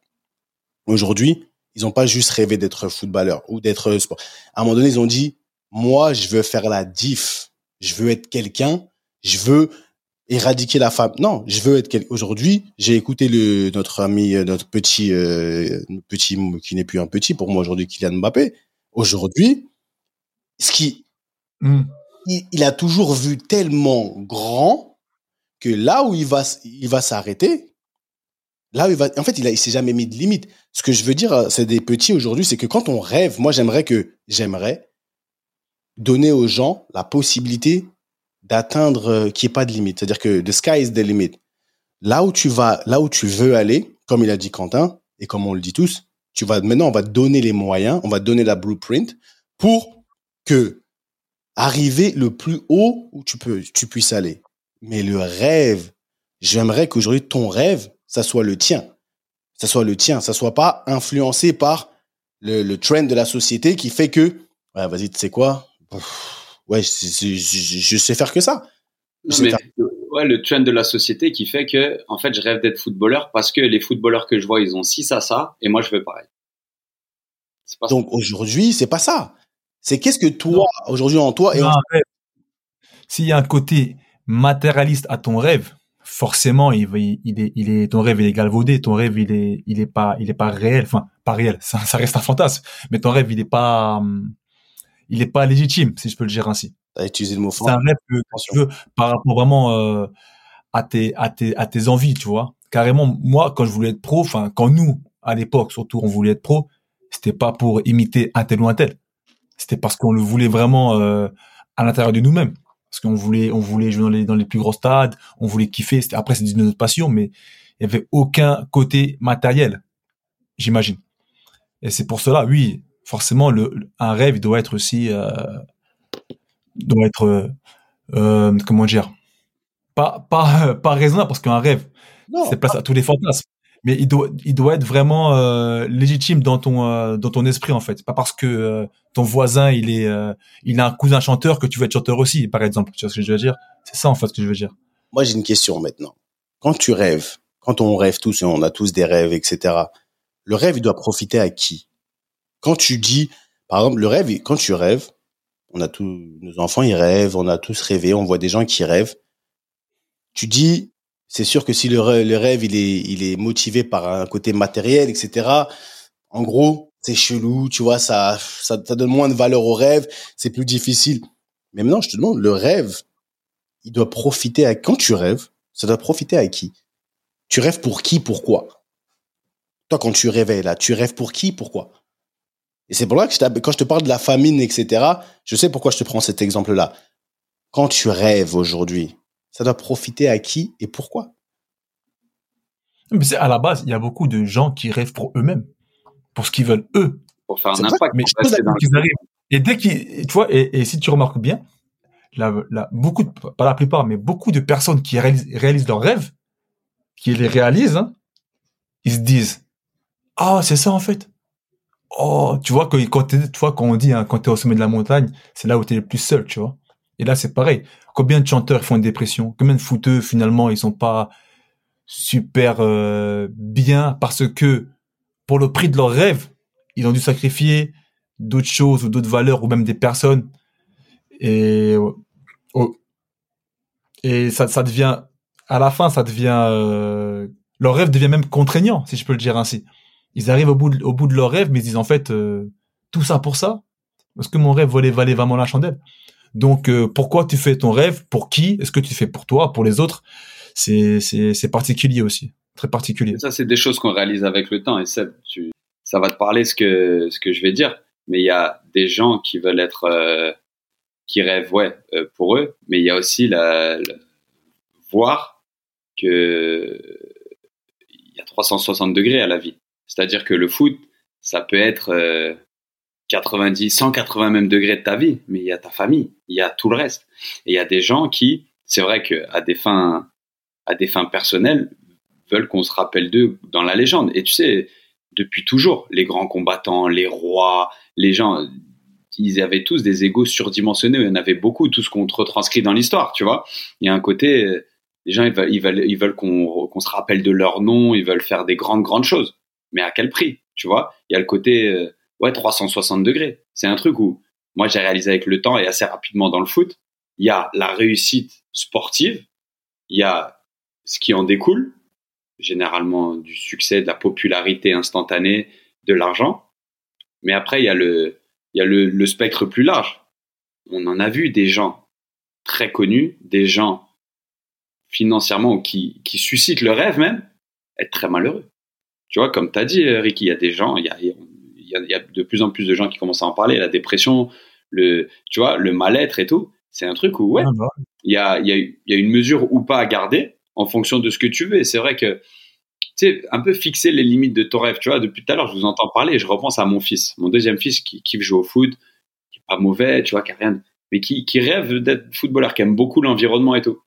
aujourd'hui, ils n'ont pas juste rêvé d'être footballeur ou d'être sport. À un moment donné, ils ont dit, moi, je veux faire la diff. Je veux être quelqu'un. Je veux éradiquer la femme. Non, je veux être quelqu'un. Aujourd'hui, j'ai écouté le, notre ami, euh, notre petit, euh, petit, qui n'est plus un petit pour moi aujourd'hui, Kylian Mbappé. Aujourd'hui, ce qui, Hmm. il, il a toujours vu tellement grand que là où il va, il va s'arrêter, là où il va, en fait, il, a, il s'est jamais mis de limite. Ce que je veux dire, euh, c'est des petits aujourd'hui, c'est que quand on rêve, moi, j'aimerais que, j'aimerais donner aux gens la possibilité d'atteindre, euh, qu'il n'y ait pas de limite. C'est-à-dire que the sky is the limit. Là où tu vas, là où tu veux aller, comme il a dit Quentin, et comme on le dit tous, tu vas, maintenant, on va te donner les moyens, on va te donner la blueprint pour que arriver le plus haut où tu peux, tu puisses aller. Mais le rêve, j'aimerais qu'aujourd'hui ton rêve, ça soit le tien, ça soit le tien, ça soit pas influencé par le, le trend de la société qui fait que, ouais, vas-y, tu sais quoi, ouais, je, je sais faire que ça. Je Non, sais mais, faire- ouais, le trend de la société qui fait que, en fait, je rêve d'être footballeur parce que les footballeurs que je vois, ils ont ci, ça, ça, et moi, je veux pareil. Pas. Donc aujourd'hui, c'est pas ça. C'est qu'est-ce que toi, aujourd'hui en toi, et on- un rêve. S'il y a un côté matérialiste à ton rêve, forcément, il, est, il est, ton rêve, il est galvaudé. Ton rêve, il est, il est pas, il est pas réel. Enfin, pas réel. Ça, ça reste un fantasme. Mais ton rêve, il est pas, hum, il est pas légitime, si je peux le dire ainsi. t'as utilisé le mot C'est fort. un rêve que, tu veux par rapport vraiment euh, à tes, à tes, à tes envies, tu vois. Carrément, moi, quand je voulais être pro, enfin, quand nous, à l'époque, surtout, on voulait être pro, c'était pas pour imiter un tel ou un tel. C'était parce qu'on le voulait vraiment euh, à l'intérieur de nous-mêmes. Parce qu'on voulait, on voulait jouer dans les, dans les plus gros stades, on voulait kiffer. C'était- Après, c'est une autre passion, mais il y avait aucun côté matériel, j'imagine. Et c'est pour cela, oui, forcément, le, un rêve il doit être aussi, euh, doit être, euh, euh, comment dire, pas, pas, pas raisonnable, parce qu'un rêve, c'est place à tous les fantasmes. Mais il doit, il doit être vraiment euh, légitime dans ton, dans ton esprit en fait. Pas parce que ton voisin il est, il a un cousin chanteur que tu vas être chanteur aussi, par exemple. Tu vois ce que je veux dire? C'est ça en fait ce que je veux dire. moi j'ai une question maintenant. Quand tu rêves, quand on rêve tous, et on a tous des rêves, etc. Le rêve, il doit profiter à qui? Quand tu dis, par exemple, le rêve, quand tu rêves, on a tous, nos enfants, ils rêvent, on a tous rêvé, on voit des gens qui rêvent. Tu dis, c'est sûr que si le rêve, il est, il est motivé par un côté matériel, etc. En gros, c'est chelou, tu vois, ça, ça, donne moins de valeur au rêve, c'est plus difficile. Mais maintenant, je te demande, le rêve, il doit profiter à, quand tu rêves, ça doit profiter à qui? Tu rêves pour qui, pourquoi? Toi, quand tu réveilles là, tu rêves pour qui, pourquoi? Et c'est pour là que je quand je te parle de la famine, etc., je sais pourquoi je te prends cet exemple-là. Quand tu rêves aujourd'hui, ça doit profiter à qui et pourquoi? Mais c'est à la base, il y a beaucoup de gens qui rêvent pour eux-mêmes, pour ce qu'ils veulent eux. Pour faire un impact. Mais je dans qu'ils arrivent. Et dès qu'ils, tu vois, et, et si tu remarques bien, la, la, beaucoup, de, pas la plupart, mais beaucoup de personnes qui réalisent, réalisent leurs rêves, qui les réalisent, hein, ils se disent, ah, c'est ça en fait. Oh, tu vois, quand, quand, tu vois, quand on dit, hein, quand t'es au sommet de la montagne, c'est là où t'es le plus seul, tu vois. Et là, c'est pareil. Combien de chanteurs font une dépression? Combien de footeux, finalement, ils sont pas super euh, bien parce que, pour le prix de leurs rêves, ils ont dû sacrifier d'autres choses ou d'autres valeurs ou même des personnes. Et, oh, et ça, ça devient, à la fin, ça devient, euh, leur rêve devient même contraignant, si je peux le dire ainsi. Ils arrivent au bout de, au bout de leur rêve, mais ils disent en fait, euh, tout ça pour ça Est-ce que mon rêve valait, valait vraiment la chandelle Donc, euh, pourquoi tu fais ton rêve? Pour qui? Est-ce que tu fais pour toi? Pour les autres? C'est c'est- c'est particulier aussi, très particulier. Ça, c'est des choses qu'on réalise avec le temps. Et Seb, tu, ça va te parler ce que, ce que je vais dire. Mais il y a des gens qui veulent être, euh, qui rêvent, ouais, euh, pour eux. Mais il y a aussi la, la- voir que il y a 360 degrés à la vie. C'est-à-dire que le foot, ça peut être euh, 90, 180 même degrés de ta vie, mais il y a ta famille, il y a tout le reste. Et il y a des gens qui, c'est vrai que à des fins, à des fins personnelles, veulent qu'on se rappelle d'eux dans la légende. Et tu sais, depuis toujours, les grands combattants, les rois, les gens, ils avaient tous des égos surdimensionnés. Il y en avait beaucoup, tout ce qu'on retranscrit dans l'histoire, tu vois. Il y a un côté, euh, les gens, ils veulent, ils veulent, ils veulent qu'on qu'on se rappelle de leur nom, ils veulent faire des grandes, grandes choses. Mais à quel prix, tu vois? Il y a le côté, euh, ouais, 360 degrés. C'est un truc où, moi, j'ai réalisé avec le temps et assez rapidement dans le foot, il y a la réussite sportive, il y a ce qui en découle, généralement du succès, de la popularité instantanée, de l'argent. Mais après, il y a le, il y a le, le spectre plus large. On en a vu des gens très connus, des gens financièrement qui, qui suscitent le rêve même, être très malheureux. Tu vois, comme tu as dit, Ricky, il y a des gens, il y a, il y, a, il y a de plus en plus de gens qui commencent à en parler, la dépression, le, tu vois, le mal-être et tout. C'est un truc où, ouais, Ah, bah, il y a, il y, a, il y a une mesure ou pas à garder en fonction de ce que tu veux. Et c'est vrai que, tu sais, un peu fixer les limites de ton rêve. Tu vois, depuis tout à l'heure, je vous entends parler et je repense à mon fils, mon deuxième fils qui kiffe jouer au foot, qui est pas mauvais, tu vois, qui a rien, mais qui, qui rêve d'être footballeur, qui aime beaucoup l'environnement et tout.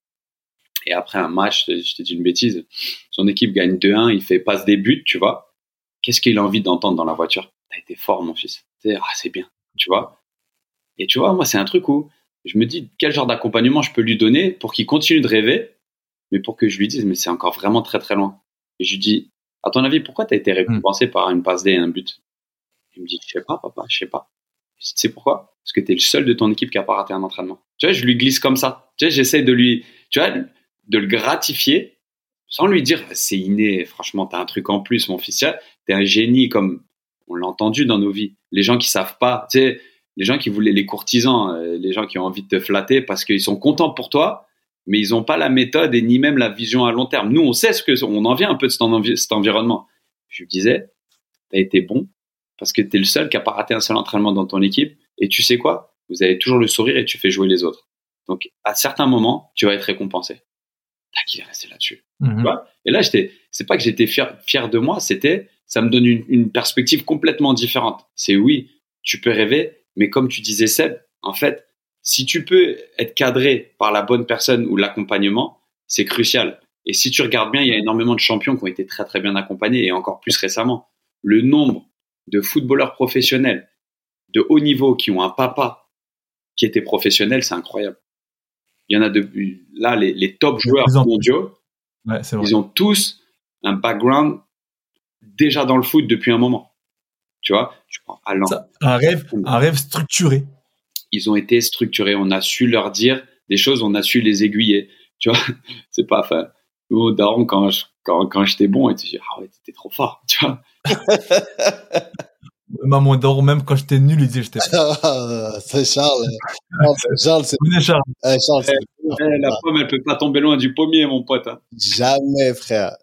Et après un match, je t'ai dit une bêtise, son équipe gagne 2-1, il fait passe des buts, tu vois. Qu'est-ce qu'il a envie d'entendre dans la voiture? T'as été fort, mon fils. Ah, c'est bien, tu vois. Et tu vois, moi, c'est un truc où je me dis quel genre d'accompagnement je peux lui donner pour qu'il continue de rêver, mais pour que je lui dise, mais c'est encore vraiment très très loin. Et je lui dis, à ton avis, pourquoi tu as été récompensé par une passe D et un but? Il me dit, je sais pas, papa, je sais pas. Je dis, tu sais pourquoi? Parce que tu es le seul de ton équipe qui a pas raté un entraînement. Tu vois, je lui glisse comme ça. Tu vois, j'essaie de lui, tu vois, de le gratifier sans lui dire, c'est inné, franchement, tu as un truc en plus, mon fils. Tu es un génie, comme on l'a entendu dans nos vies. Les gens qui savent pas, tu sais, les gens qui voulaient les courtisans, euh, les gens qui ont envie de te flatter parce qu'ils sont contents pour toi, mais ils n'ont pas la méthode et ni même la vision à long terme. Nous, on sait ce que, on en vient un peu de cet, envi cet environnement. Je lui disais, tu as été bon parce que tu es le seul qui a pas raté un seul entraînement dans ton équipe. Et tu sais quoi? Vous avez toujours le sourire et tu fais jouer les autres. Donc, à certains moments, tu vas être récompensé. Tac, il est resté là-dessus. Mhm. Tu vois? Et là, j'étais, c'est pas que j'étais fier, fier de moi, c'était, ça me donne une, une perspective complètement différente. C'est oui, tu peux rêver, mais comme tu disais, Seb, en fait, si tu peux être cadré par la bonne personne ou l'accompagnement, c'est crucial. Et si tu regardes bien, il y a énormément de champions qui ont été très très bien accompagnés et encore plus récemment. Le nombre de footballeurs professionnels de haut niveau qui ont un papa qui était professionnel, c'est incroyable. Il y en a de là les, les top joueurs mondiaux, Ouais, c'est vrai. ils ont tous un background déjà dans le foot depuis un moment. Tu vois, tu prends Alain. Ça, un rêve, un rêve structuré. Ils ont été structurés. On a su leur dire des choses, on a su les aiguiller. Tu vois, c'est pas, enfin, au daron, quand je, quand, quand j'étais bon, et tu dis, ah ouais, t'étais trop fort, tu vois. Maman d'or, même quand j'étais nul, il disait j'étais. C'est Charles. Non, c'est Charles, c'est Charles. eh, Charles, c'est- Eh, la pomme, elle peut pas tomber loin du pommier, mon pote. hein. jamais, frère.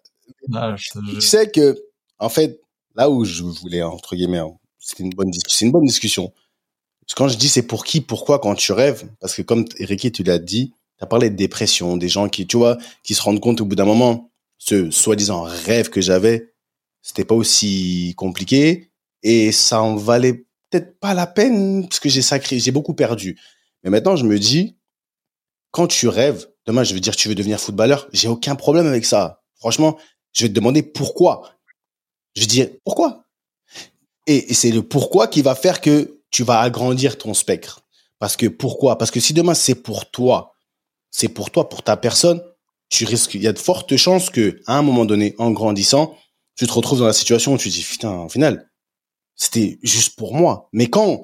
Ah, je Tu sais que, en fait, là où je voulais, entre guillemets, hein, c'est une bonne une bonne discussion. Parce que Quand je dis c'est pour qui, pourquoi, quand tu rêves, parce que comme Ricky, tu l'as dit, tu as parlé de dépression, des gens qui, tu vois, qui se rendent compte au bout d'un moment, ce soi-disant rêve que j'avais, c'était pas aussi compliqué et ça en valait peut-être pas la peine parce que j'ai sacré, j'ai beaucoup perdu. Mais maintenant, je me dis, quand tu rêves, demain, je veux dire, tu veux devenir footballeur, j'ai aucun problème avec ça. Franchement, je vais te demander pourquoi. Je vais dire pourquoi? Et, c'est le pourquoi qui va faire que tu vas agrandir ton spectre. Parce que pourquoi? Parce que si demain c'est pour toi, c'est pour toi, pour ta personne, tu risques, il y a de fortes chances que, à un moment donné, en grandissant, tu te retrouves dans la situation où tu te dis, putain, au final, c'était juste pour moi. Mais quand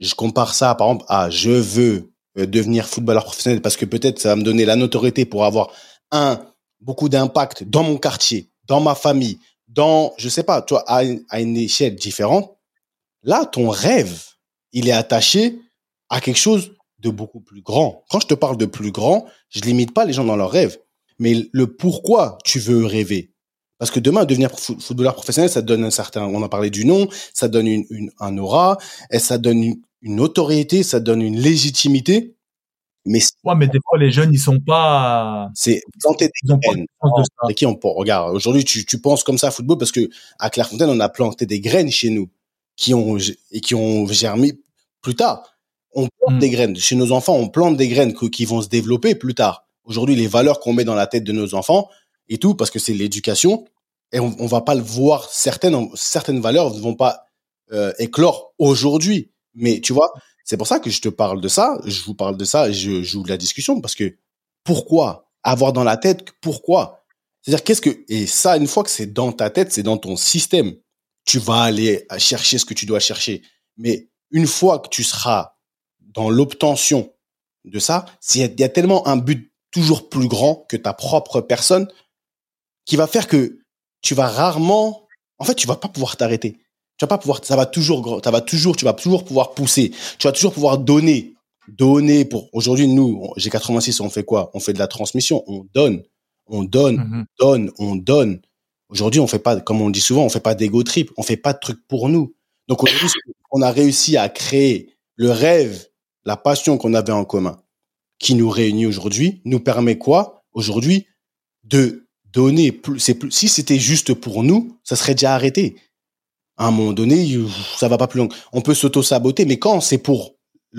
je compare ça, par exemple, à je veux euh, devenir footballeur professionnel parce que peut-être ça va me donner la notoriété pour avoir un, beaucoup d'impact dans mon quartier, dans ma famille, dans, je sais pas, tu vois, à à une échelle différente. Là, ton rêve, il est attaché à quelque chose de beaucoup plus grand. Quand je te parle de plus grand, je limite pas les gens dans leurs rêves, mais le pourquoi tu veux rêver. Parce que demain, devenir fo- footballeur professionnel, ça donne un certain, on a parlé du nom, ça donne une, une- un aura, et ça donne une, une notoriété, ça donne une légitimité. Mais Ouais, mais des fois, les jeunes, ils sont pas, c'est planter des graines. de qui on regarde aujourd'hui tu, tu penses comme ça à football parce que à Clairefontaine on a planté des graines chez nous qui ont et qui ont germé plus tard. On plante Mm. des graines chez nos enfants, on plante des graines qui vont se développer plus tard. Aujourd'hui les valeurs qu'on met dans la tête de nos enfants et tout parce que c'est l'éducation et on, on va pas le voir certaines certaines valeurs ne vont pas euh, éclore aujourd'hui. Mais tu vois, c'est pour ça que je te parle de ça, je vous parle de ça, je joue la discussion parce que pourquoi avoir dans la tête pourquoi? C'est-à-dire qu'est-ce que et ça une fois que c'est dans ta tête c'est dans ton système tu vas aller chercher ce que tu dois chercher mais une fois que tu seras dans l'obtention de ça il y a tellement un but toujours plus grand que ta propre personne qui va faire que tu vas rarement en fait tu vas pas pouvoir t'arrêter. Tu vas pas pouvoir ça va toujours ça va toujours tu vas toujours pouvoir pousser. Tu vas toujours pouvoir donner. Donner pour aujourd'hui nous j'ai 86 on fait quoi? On fait de la transmission on donne. On donne Mhm. donne on donne. Aujourd'hui on fait pas comme on le dit souvent on fait pas d'ego trip on fait pas de trucs pour nous. Donc aujourd'hui on a réussi à créer le rêve la passion qu'on avait en commun qui nous réunit aujourd'hui nous permet quoi? Aujourd'hui de donner plus plus si c'était juste pour nous ça serait déjà arrêté à un moment donné you- ça va pas plus loin on peut s'auto saboter mais quand c'est pour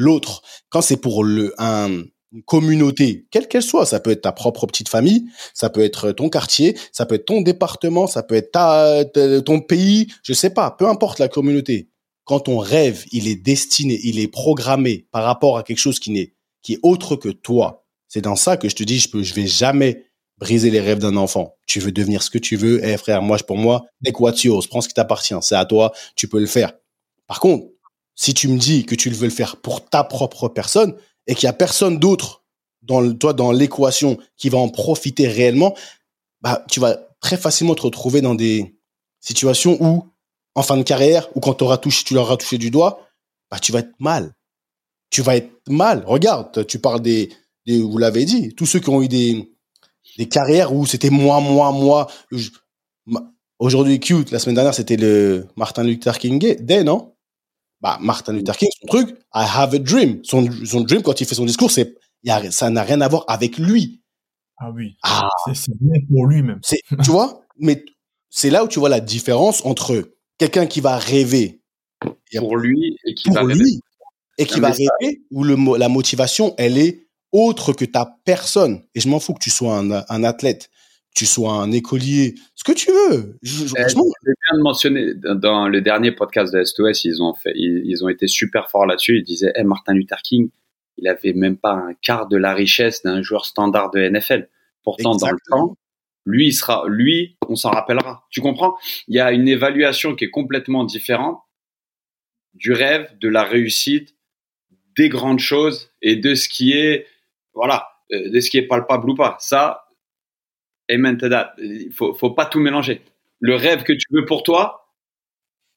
l'autre quand c'est pour le un une communauté, quelle qu'elle soit, ça peut être ta propre petite famille, ça peut être ton quartier, ça peut être ton département, ça peut être ton pays, je sais pas, peu importe la communauté. Quand ton rêve, il est destiné, il est programmé par rapport à quelque chose qui n'est qui est autre que toi. C'est dans ça que je te dis, je peux, je vais jamais briser les rêves d'un enfant. Tu veux devenir ce que tu veux, eh frère, moi, pour moi, yours, prends ce qui t'appartient, c'est à toi, tu peux le faire. Par contre, si tu me dis que tu veux le faire pour ta propre personne et qu'il y a personne d'autre dans l'équation qui va en profiter réellement, bah tu vas très facilement te retrouver dans des situations où en fin de carrière ou quand t'auras touché, tu l'auras touché du doigt, bah tu vas être mal. Tu vas être mal. Regarde, tu parles des vous l'avez dit, tous ceux qui ont eu des des carrières où c'était moi, moi, moi. Je- Aujourd'hui, cute. La semaine dernière, c'était le Martin Luther King Day, non? Bah, Martin Luther King, son truc, I have a dream. Son, son dream, quand il fait son discours, c'est, y a- ça n'a rien à voir avec lui. Ah oui. Ah, C'est- C'est bien pour lui même. c'est, tu vois? Mais c'est là où tu vois la différence entre quelqu'un qui va rêver Pour lui et qui pour va rêver. et qui Un va message. rêver où le, la motivation, elle est autre que ta personne. Et je m'en fous que tu sois un, un athlète, que tu sois un écolier, ce que tu veux. Je- je- Eh, C'est bien de mentionner dans- le dernier podcast de SOS, ils ont fait, ils, ils ont été super forts là-dessus. Ils disaient, Eh, Martin Luther King, il avait même pas un quart de la richesse d'un joueur standard de NFL. Pourtant, dans le temps, lui, il sera, lui, on s'en rappellera. Tu comprends? Il y a une évaluation qui est complètement différente du rêve, de la réussite, des grandes choses et de ce qui est, voilà, euh, de ce qui est palpable ou pas. Ça, amen. Il faut, faut pas tout mélanger. Le rêve que tu veux pour toi,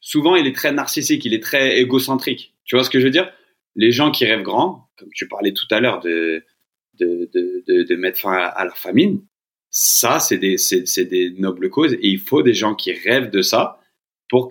souvent, il est très narcissique, il est très égocentrique. Tu vois ce que je veux dire? Les gens qui rêvent grand, comme tu parlais tout à l'heure de, de, de, mettre fin à, la famine, ça, c'est des, des nobles causes et il faut des gens qui rêvent de ça pour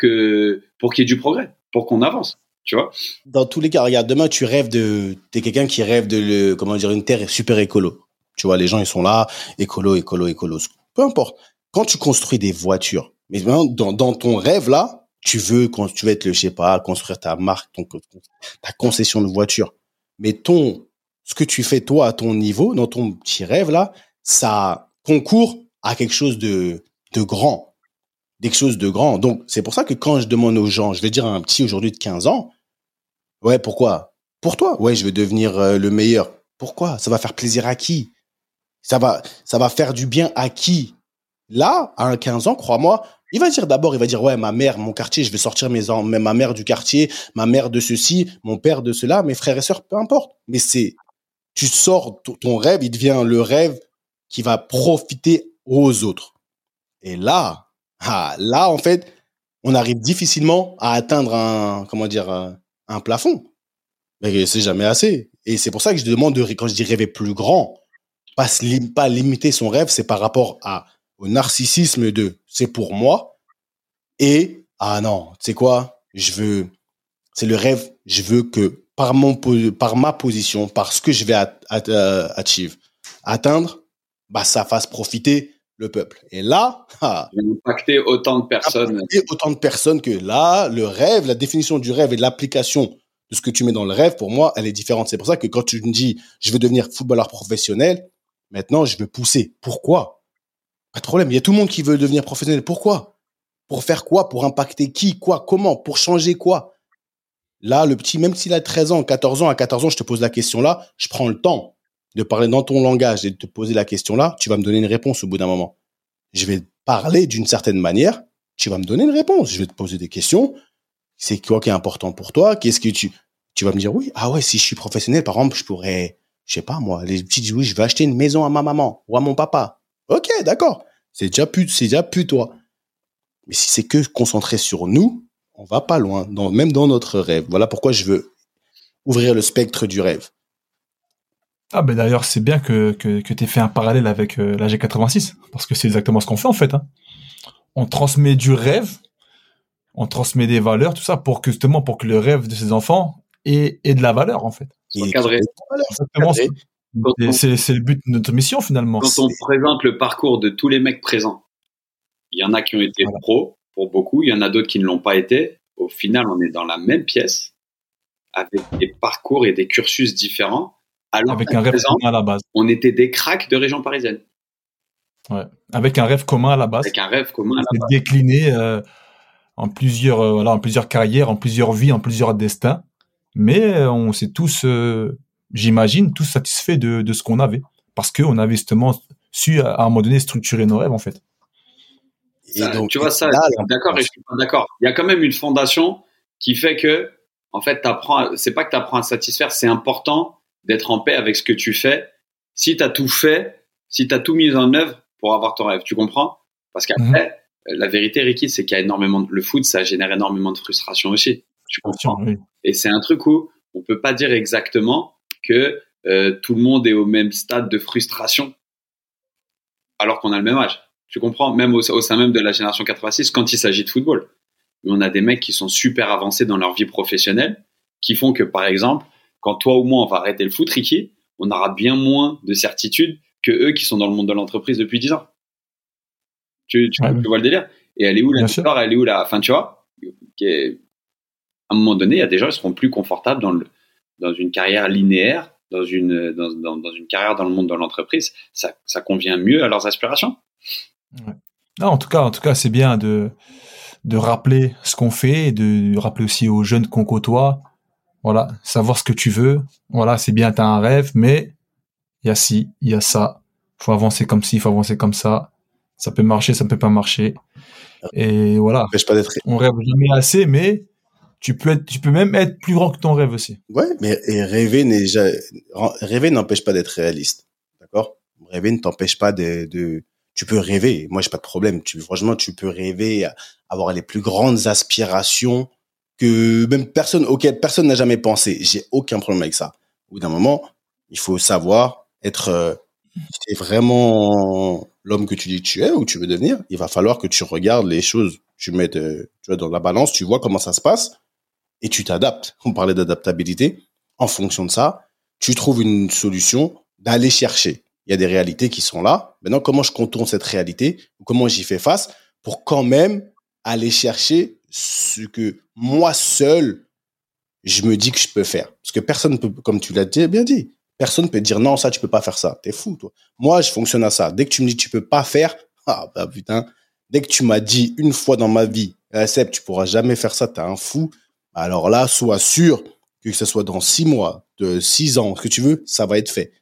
pour qu'il y ait du progrès, pour qu'on avance. Tu vois? Dans tous les cas, regarde, demain, tu rêves de, t'es quelqu'un qui rêve de le, comment dire, une terre super écolo. Tu vois, les gens, ils sont là, écolo, écolo, écolo. Peu importe. Quand tu construis des voitures, mais dans, ton rêve, là, tu veux, tu être le, je sais pas, construire ta marque, ton, ta concession de voiture. Mais ton, ce que tu fais toi à ton niveau, dans ton petit rêve là, ça concourt à quelque chose de, de grand. Quelque chose de grand. Donc, c'est pour ça que quand je demande aux gens, je vais dire à un petit aujourd'hui de 15 ans, ouais, pourquoi? Pour toi. Ouais, je veux devenir euh, le meilleur. Pourquoi? Ça va faire plaisir à qui? Ça va, ça va faire du bien à qui? Là, à un 15 ans, crois-moi, il va dire d'abord, il va dire, ouais, ma mère, mon quartier, je vais sortir mes, ma mère du quartier, ma mère de ceci, mon père de cela, mes frères et sœurs, peu importe. Mais c'est, tu sors ton rêve, il devient le rêve qui va profiter aux autres. Et là, ah, là, en fait, on arrive difficilement à atteindre un, comment dire, un, plafond. Mais c'est jamais assez. Et c'est pour ça que je demande de, quand je dis rêver plus grand, pas, limiter son rêve, c'est par rapport au narcissisme de c'est pour moi et ah non, tu sais quoi, je veux c'est le rêve, je veux que par mon par ma position, par ce que je vais euh, atteindre, bah ça fasse profiter le peuple. Et là, ah, impacter autant de personnes. Autant de personnes que là, le rêve, la définition du rêve et l'application de ce que tu mets dans le rêve, pour moi, elle est différente. C'est pour ça que quand tu me dis, je veux devenir footballeur professionnel, maintenant, je veux pousser. Pourquoi? Pas de problème. Il y a tout le monde qui veut devenir professionnel. Pourquoi? Pour faire quoi? Pour impacter qui? Quoi? Comment? Pour changer quoi? Là, le petit, même s'il a 13 ans, 14 ans, à 14 ans, je te pose la question là, je prends le temps de parler dans ton langage et de te poser la question là, tu vas me donner une réponse au bout d'un moment. Je vais parler d'une certaine manière, tu vas me donner une réponse. Je vais te poser des questions. C'est quoi qui est important pour toi? Qu'est-ce que tu tu vas me dire oui ah ouais si je suis professionnel par exemple je pourrais je sais pas moi les petits disent oui je vais acheter une maison à ma maman ou à mon papa Ok, d'accord. C'est déjà plus, c'est déjà plus toi. Mais si c'est que concentré sur nous, on va pas loin, même dans notre rêve. Voilà pourquoi je veux ouvrir le spectre du rêve. Ah ben d'ailleurs c'est bien que, que, que tu aies fait un parallèle avec euh, la G86, parce que c'est exactement ce qu'on fait en fait. Hein. On transmet du rêve, on transmet des valeurs, tout ça, pour que justement pour que le rêve de ces enfants ait, ait de la valeur en fait. C'est le but de notre mission finalement. Quand on présente le parcours de tous les mecs présents, il y en a qui ont été pros pour beaucoup, il y en a d'autres qui ne l'ont pas été. Au final, on est dans la même pièce avec des parcours et des cursus différents. Alors avec un rêve commun à la base. On était des cracks de région parisienne. Ouais. Avec un rêve commun à la base. Avec un rêve commun à la base. Décliné euh, en plusieurs, euh, voilà, en plusieurs carrières, en plusieurs vies, en plusieurs destins. Mais euh, on s'est tous j'imagine, tous satisfaits de, de ce qu'on avait. Parce qu'on avait justement su, à un moment donné, structurer nos rêves, en fait. Et donc, tu vois ça, d'accord je suis pas d'accord. Il y a quand même une fondation qui fait que, en fait, t'apprends, c'est pas que tu apprends à satisfaire, c'est important d'être en paix avec ce que tu fais. Si tu as tout fait, si tu as tout mis en œuvre pour avoir ton rêve, tu comprends? Parce qu'après, mhm. la vérité, Ricky, c'est qu'il y a énormément de, le foot, ça génère énormément de frustration aussi. Tu comprends? Et c'est un truc où on peut pas dire exactement que euh, tout le monde est au même stade de frustration alors qu'on a le même âge. Tu comprends? Même au, sein même de la génération 86, quand il s'agit de football. On a des mecs qui sont super avancés dans leur vie professionnelle, qui font que, par exemple, quand toi ou moi on va arrêter le foot, Ricky, on aura bien moins de certitude que eux qui sont dans le monde de l'entreprise depuis 10 ans. Tu, tu, vois le délire? Et elle est où la Elle est où la... Enfin, tu vois? À un moment donné, il y a des gens qui seront plus confortables dans le, dans une carrière linéaire, dans une, dans, dans, dans une carrière dans le monde de l'entreprise, ça, ça, convient mieux à leurs aspirations. Non, en tout cas, en tout cas, c'est bien de, de rappeler ce qu'on fait, et de rappeler aussi aux jeunes qu'on côtoie, voilà, savoir ce que tu veux. Voilà, c'est bien, tu as un rêve, mais il y a ci, il y a ça. Faut avancer comme ci, il faut avancer comme ça. Ça peut marcher, ça peut pas marcher. Et voilà. Pas. On rêve jamais assez, mais tu peux être, tu peux même être plus grand que ton rêve aussi. Ouais, mais et rêver rêver n'empêche pas d'être réaliste. D'accord? Rêver ne t'empêche pas de, de. Tu peux rêver. Moi, j'ai pas de problème. Tu, franchement, tu peux rêver, avoir les plus grandes aspirations que même personne, auquel personne n'a jamais pensé. J'ai aucun problème avec ça. Au bout d'un moment, il faut savoir être. euh, vraiment l'homme que tu dis que tu es ou tu veux devenir. Il va falloir que tu regardes les choses, tu mets, de- tu vois, dans la balance, tu vois comment ça se passe et tu t'adaptes. On parlait d'adaptabilité. En fonction de ça, tu trouves une solution d'aller chercher. Il y a des réalités qui sont là. Maintenant, comment je contourne cette réalité comment j'y fais face pour quand même aller chercher ce que moi seul, je me dis que je peux faire. Parce que personne ne peut, comme tu l'as bien dit, personne ne peut dire non, ça, tu peux pas faire ça. T'es fou, toi. Moi, je fonctionne à ça. Dès que tu me dis tu peux pas faire, ah, bah, putain. Dès que tu m'as dit une fois dans ma vie, eh, Seb, tu pourras jamais faire ça, t'es un fou. Alors là, sois sûr que ce soit dans six mois, de six ans, ce que tu veux, ça va être fait.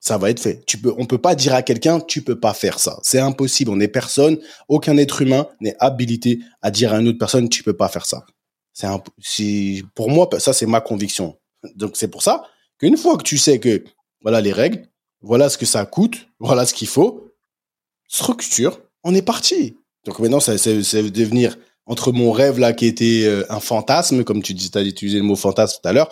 Ça va être fait. Tu peux, on peut pas dire à quelqu'un, tu peux pas faire ça. C'est impossible. On est personne, aucun être humain n'est habilité à dire à une autre personne, tu peux pas faire ça. C'est pour moi, ça, c'est ma conviction. Donc, c'est pour ça qu'une fois que tu sais que, voilà les règles, voilà ce que ça coûte, voilà ce qu'il faut, structure, on est parti. Donc maintenant, ça, c'est, c'est devenir entre mon rêve là qui était euh, un fantasme, comme tu dis, as utilisé le mot fantasme tout à l'heure,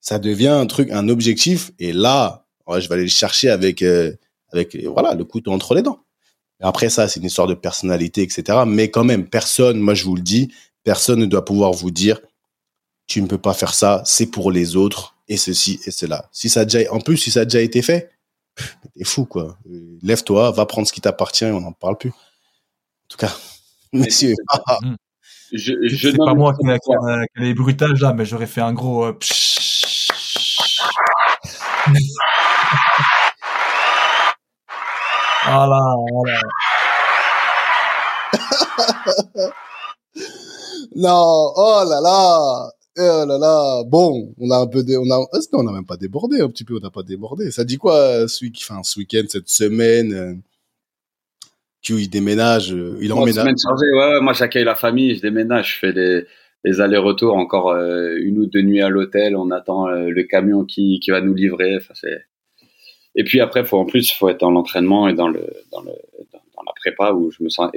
ça devient un truc, un objectif. Et là, ouais, je vais aller le chercher avec, euh, avec voilà, le couteau entre les dents. Et après ça, c'est une histoire de personnalité, etc. Mais quand même, personne, moi je vous le dis, personne ne doit pouvoir vous dire, tu ne peux pas faire ça, c'est pour les autres, et ceci et cela. Si ça a déjà, en plus, si ça a déjà été fait, t'es fou, quoi. Euh, Lève-toi, va prendre ce qui t'appartient, et on n'en parle plus. En tout cas, messieurs. Je, je C'est pas moi qui, point. qui, qui, qui a les bruitages là, mais j'aurais fait un gros. euh, voilà, voilà. Non, oh là là, oh là là. Bon, on a un peu, dé- on a, est-ce qu'on a même pas débordé un petit peu, on n'a pas débordé. Ça dit quoi, euh, ce week, enfin, ce week-end, cette semaine, euh, Q, il déménage, euh, il Moi, emménage? semaine chargée, ouais, ouais, moi j'accueille la famille, je déménage, je fais des, des allers-retours, encore euh, une ou deux nuits à l'hôtel, on attend euh, le camion qui, qui va nous livrer. Enfin, c'est... Et puis après, faut, en plus, il faut être dans l'entraînement et dans, le, dans, le, dans, la prépa où je me sens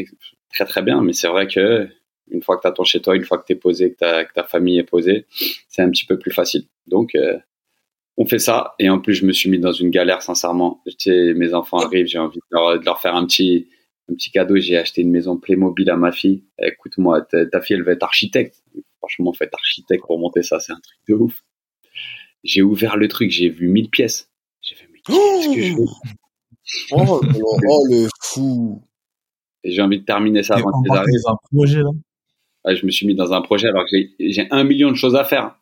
très très bien. Mais c'est vrai que une fois que tu as ton chez toi, une fois que tu es posé, que, t'as- que ta famille est posée, c'est un petit peu plus facile. Donc, euh, on fait ça. Et en plus, je me suis mis dans une galère, sincèrement. Mes enfants arrivent, j'ai envie de leur, faire un petit, un petit cadeau. J'ai acheté une maison Playmobil à ma fille. Écoute-moi, ta, fille, elle va être architecte. Franchement, faites architecte pour monter ça, c'est un truc de ouf. J'ai ouvert le truc, j'ai vu 1000 pièces. Que je Oh, le- oh, le fou. Et j'ai envie de terminer ça avant qu'ils arrivent. dans un projet là. Ouais, je me suis mis dans un projet alors que j'ai- un million de choses à faire.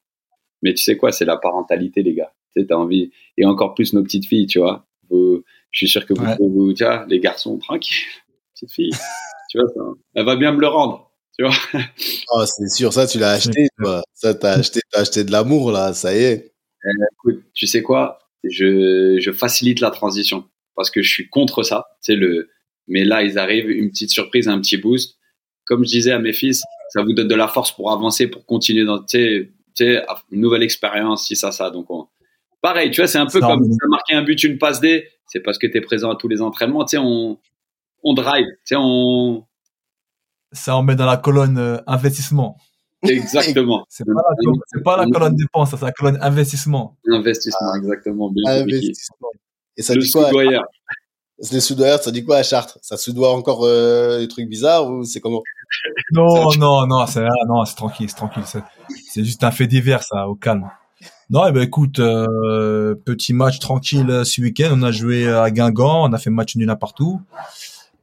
Mais tu sais quoi, c'est la parentalité, les gars. Tu sais, t'as envie. Et encore plus nos petites filles, tu vois. Vous- je suis sûr que vous, Ouais. vous, tu vois, les garçons, tranquilles. Petite fille. tu vois, ça, elle va bien me le rendre. Tu vois. Oh, c'est sûr, ça, tu l'as acheté, toi. Ça, t'as acheté, t'as acheté de l'amour, là, ça y est. Écoute, tu sais quoi? Je, je facilite la transition parce que je suis contre ça. C'est le. Mais là, ils arrivent, une petite surprise, un petit boost. Comme je disais à mes fils, ça vous donne de la force pour avancer, pour continuer dans, tu sais, tu sais, une nouvelle expérience, si ça, ça. Donc, on... pareil, tu vois, c'est un peu comme as marqué un but, une passe D. C'est parce que tu es présent à tous les entraînements. Tu sais, on, on drive. Tu sais, on. Ça on met dans la colonne euh, investissement. Exactement. C'est pas, la colonne- c'est pas la colonne dépense, ça, c'est la colonne investissement. Investissement, exactement. Bien. Investissement. Et ça Le dit quoi soudoyeur. Les soudoyeurs, ça dit quoi à Chartres? Ça soudoie encore euh, des trucs bizarres ou c'est comment? Non, non, non, c'est ah, non, c'est tranquille, c'est tranquille. C'est, c'est juste un fait divers, ça, au calme. Non, eh ben écoute, euh, petit match tranquille euh, ce week-end. On a joué à Guingamp, on a fait match nul à partout.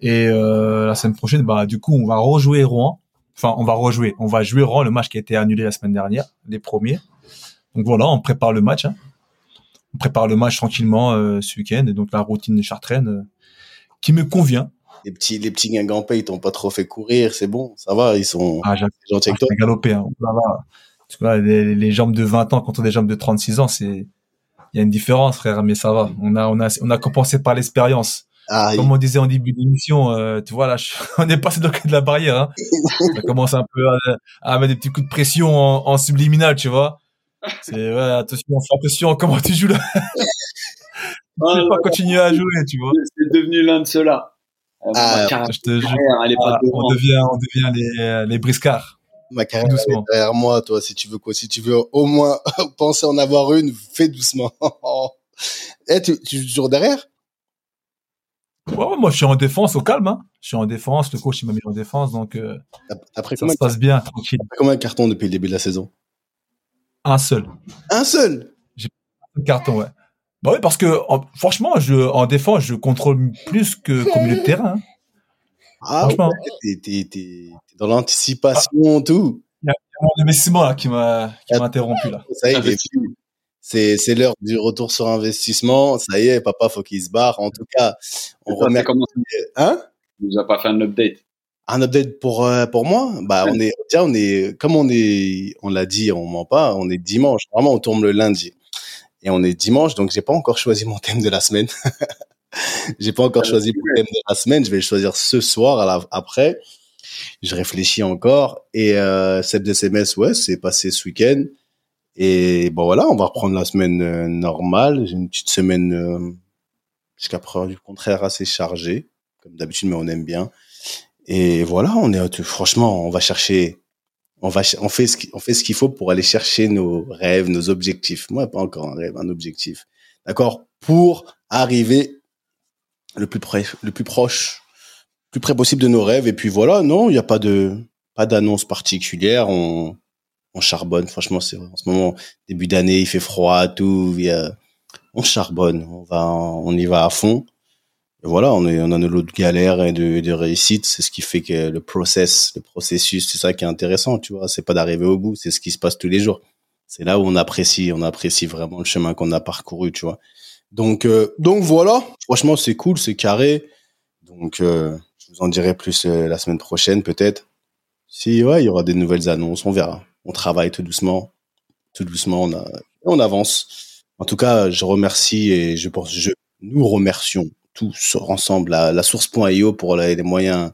Et euh, la semaine prochaine, bah du coup, on va rejouer Rouen. Enfin, on va rejouer. On va jouer Rouen, le match qui a été annulé la semaine dernière, les premiers. Donc voilà, on prépare le match. hein. On prépare le match tranquillement euh, ce week-end. Et donc la routine de Chartraine euh, qui me convient. Les petits, les petits Guingampais, ils t'ont pas trop fait courir, c'est bon, ça va, ils sont Ah, gentils Ah, avec toi. t'ai galopé, hein. Tu vois, les, les jambes de 20 ans contre des jambes de 36 ans, c'est, il y a une différence, frère, mais ça va. On a, on a, on a compensé par l'expérience. Ah, Comme on disait en début d'émission, euh, tu vois, là, je- on est passé dans le cas de la barrière. Hein. Ça commence un peu à, à mettre des petits coups de pression en, en subliminal, tu vois. C'est ouais, attention, fais attention, comment tu joues là. Oh Tu là peux pas continuer à jouer, tu vois. C'est devenu l'un de ceux-là. Euh, Ah, Je te jure, elle est pas ah, devant. on devient, on devient les, les briscards. ma carrière doucement. est derrière moi, toi. Si tu veux quoi, si tu veux au moins penser en avoir une, fais doucement. Eh, tu, tu joues toujours derrière? Ouais, ouais, moi, je suis en défense au calme. Hein. Je suis en défense. Le coach, il m'a mis en défense, donc euh, ça se passe bien, tranquille. combien de cartons depuis le début de la saison? Un seul. Un seul? Un carton, ouais. Bah oui, parce que en- franchement, je, en défense, je contrôle plus que qu'au milieu de terrain. hein. Ah, Franchement. ouais, t'es, t'es, t'es, t'es dans l'anticipation, tout. Mon investissement là qui m'a qui m'a interrompu là. Ça y est, il. C'est, c'est l'heure du retour sur investissement. Ça y est, papa, faut qu'il se barre. En tout cas, on remercie. comment Hein? nous a pas fait un update. Un update pour euh, pour moi? Bah, on est déjà, on est comme on est, on l'a dit, on ment pas. On est dimanche. Vraiment, on tourne le lundi et on est dimanche, donc j'ai pas encore choisi mon thème de la semaine. j'ai pas encore choisi mon thème de la semaine. Je vais le choisir ce soir. À la, après, je réfléchis encore et euh, de SMS, ouais, c'est passé ce week-end. Et bon voilà, on va reprendre la semaine euh, normale. J'ai une petite semaine euh, jusqu'à preuve du contraire assez chargée, comme d'habitude, mais on aime bien. Et voilà, on est franchement, on va chercher, on va, on fait ce on fait ce qu'il faut pour aller chercher nos rêves, nos objectifs. Moi, pas encore un rêve, un objectif. D'accord, pour arriver le plus près, le plus proche, plus près possible de nos rêves. Et puis voilà, non, il n'y a pas de, pas d'annonce particulière. On, on charbonne. Franchement, c'est en ce moment début d'année, il fait froid, tout. on charbonne. On va, on y va à fond. Et voilà, on, est, on a de galères et de, de réussites. C'est ce qui fait que le process, le processus, c'est ça qui est intéressant, tu vois. C'est pas d'arriver au bout, c'est ce qui se passe tous les jours. C'est là où on apprécie, on apprécie vraiment le chemin qu'on a parcouru, tu vois. Donc, euh, donc voilà. Franchement, c'est cool, c'est carré. Donc, euh, je vous en dirai plus euh, la semaine prochaine, peut-être. Si, ouais, il y aura des nouvelles annonces, on verra. On travaille tout doucement, tout doucement, on, a, on avance. En tout cas, je remercie et je pense, je, nous remercions tous ensemble la, la source.io pour les, moyens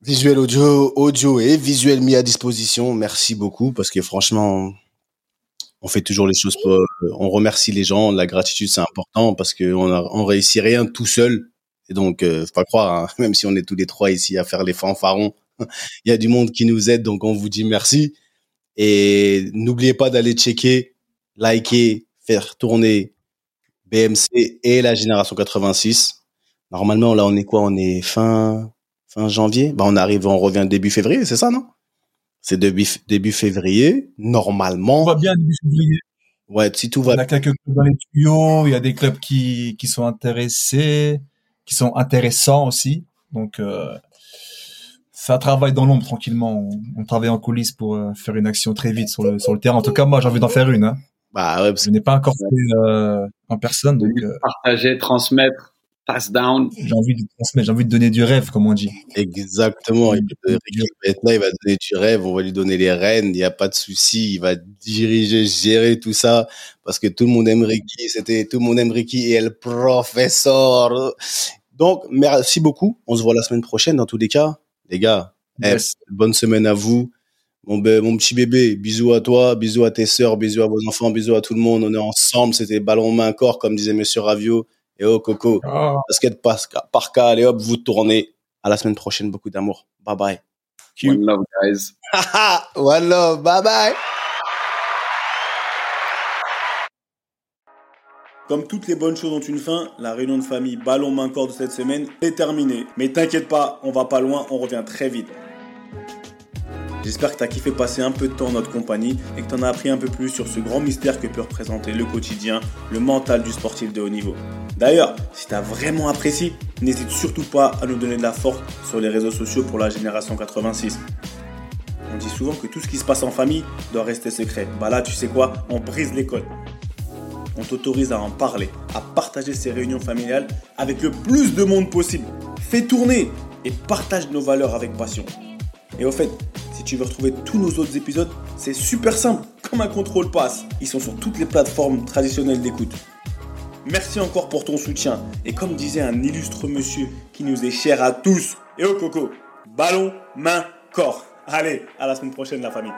visuels audio, audio et visuels mis à disposition. Merci beaucoup parce que franchement, on fait toujours les choses pour, on remercie les gens. La gratitude, c'est important parce que on, a, on réussit rien tout seul. Et donc, euh, faut pas croire, hein, même si on est tous les trois ici à faire les fanfarons, il y a du monde qui nous aide, donc on vous dit merci. Et n'oubliez pas d'aller checker, liker, faire tourner BMC et la génération 86. Normalement, là, on est quoi? On est fin fin janvier? Bah, on arrive, on revient début février, c'est ça, non? C'est début début février. On Normalement, va bien début février. ouais, si tout On va a quelques clubs dans les tuyaux. Il y a des clubs qui qui sont intéressés, qui sont intéressants aussi. Donc euh, ça travaille dans l'ombre tranquillement. On, on travaille en coulisses pour euh, faire une action très vite sur le sur le terrain. En tout cas, moi, j'ai envie d'en faire une. Hein. Bah ouais, parce Je n'ai pas encore fait euh, en personne, donc euh, Partager, transmettre, pass down. j'ai envie de transmettre, j'ai envie de donner du rêve, comme on dit. Exactement. Il peut- là, il va donner du rêve, on va lui donner les rênes, il n'y a pas de souci, il va diriger, gérer tout ça, parce que tout le monde aime Ricky, c'était tout le monde aime Ricky et le professeur. Donc, merci beaucoup. On se voit la semaine prochaine dans tous les cas. Les gars, eh, bonne semaine à vous. Mon, be- mon petit bébé, bisous à toi, bisous à tes sœurs, bisous à vos enfants, bisous à tout le monde. On est ensemble, c'était ballon main corps, comme disait Monsieur Ravio. Et oh Coco, Ah. basket par, par cas, allez hop, vous tournez. À la semaine prochaine, beaucoup d'amour. Bye bye. One love, guys. One love, bye bye. Comme toutes les bonnes choses ont une fin, la réunion de famille ballon main corps de cette semaine est terminée. Mais t'inquiète pas, on va pas loin, on revient très vite. J'espère que t'as kiffé passer un peu de temps en notre compagnie et que t'en as appris un peu plus sur ce grand mystère que peut représenter le quotidien, le mental du sportif de haut niveau. D'ailleurs, si t'as vraiment apprécié, n'hésite surtout pas à nous donner de la force sur les réseaux sociaux pour la génération 86. On dit souvent que tout ce qui se passe en famille doit rester secret. Bah là, tu sais quoi On brise les codes. On t'autorise à en parler, à partager ces réunions familiales avec le plus de monde possible. Fais tourner et partage nos valeurs avec passion. Et au fait, si tu veux retrouver tous nos autres épisodes, c'est super simple, comme un contrôle passe. Ils sont sur toutes les plateformes traditionnelles d'écoute. Merci encore pour ton soutien. Et comme disait un illustre monsieur qui nous est cher à tous, et au coco, ballon, main, corps. Allez, à la semaine prochaine la famille.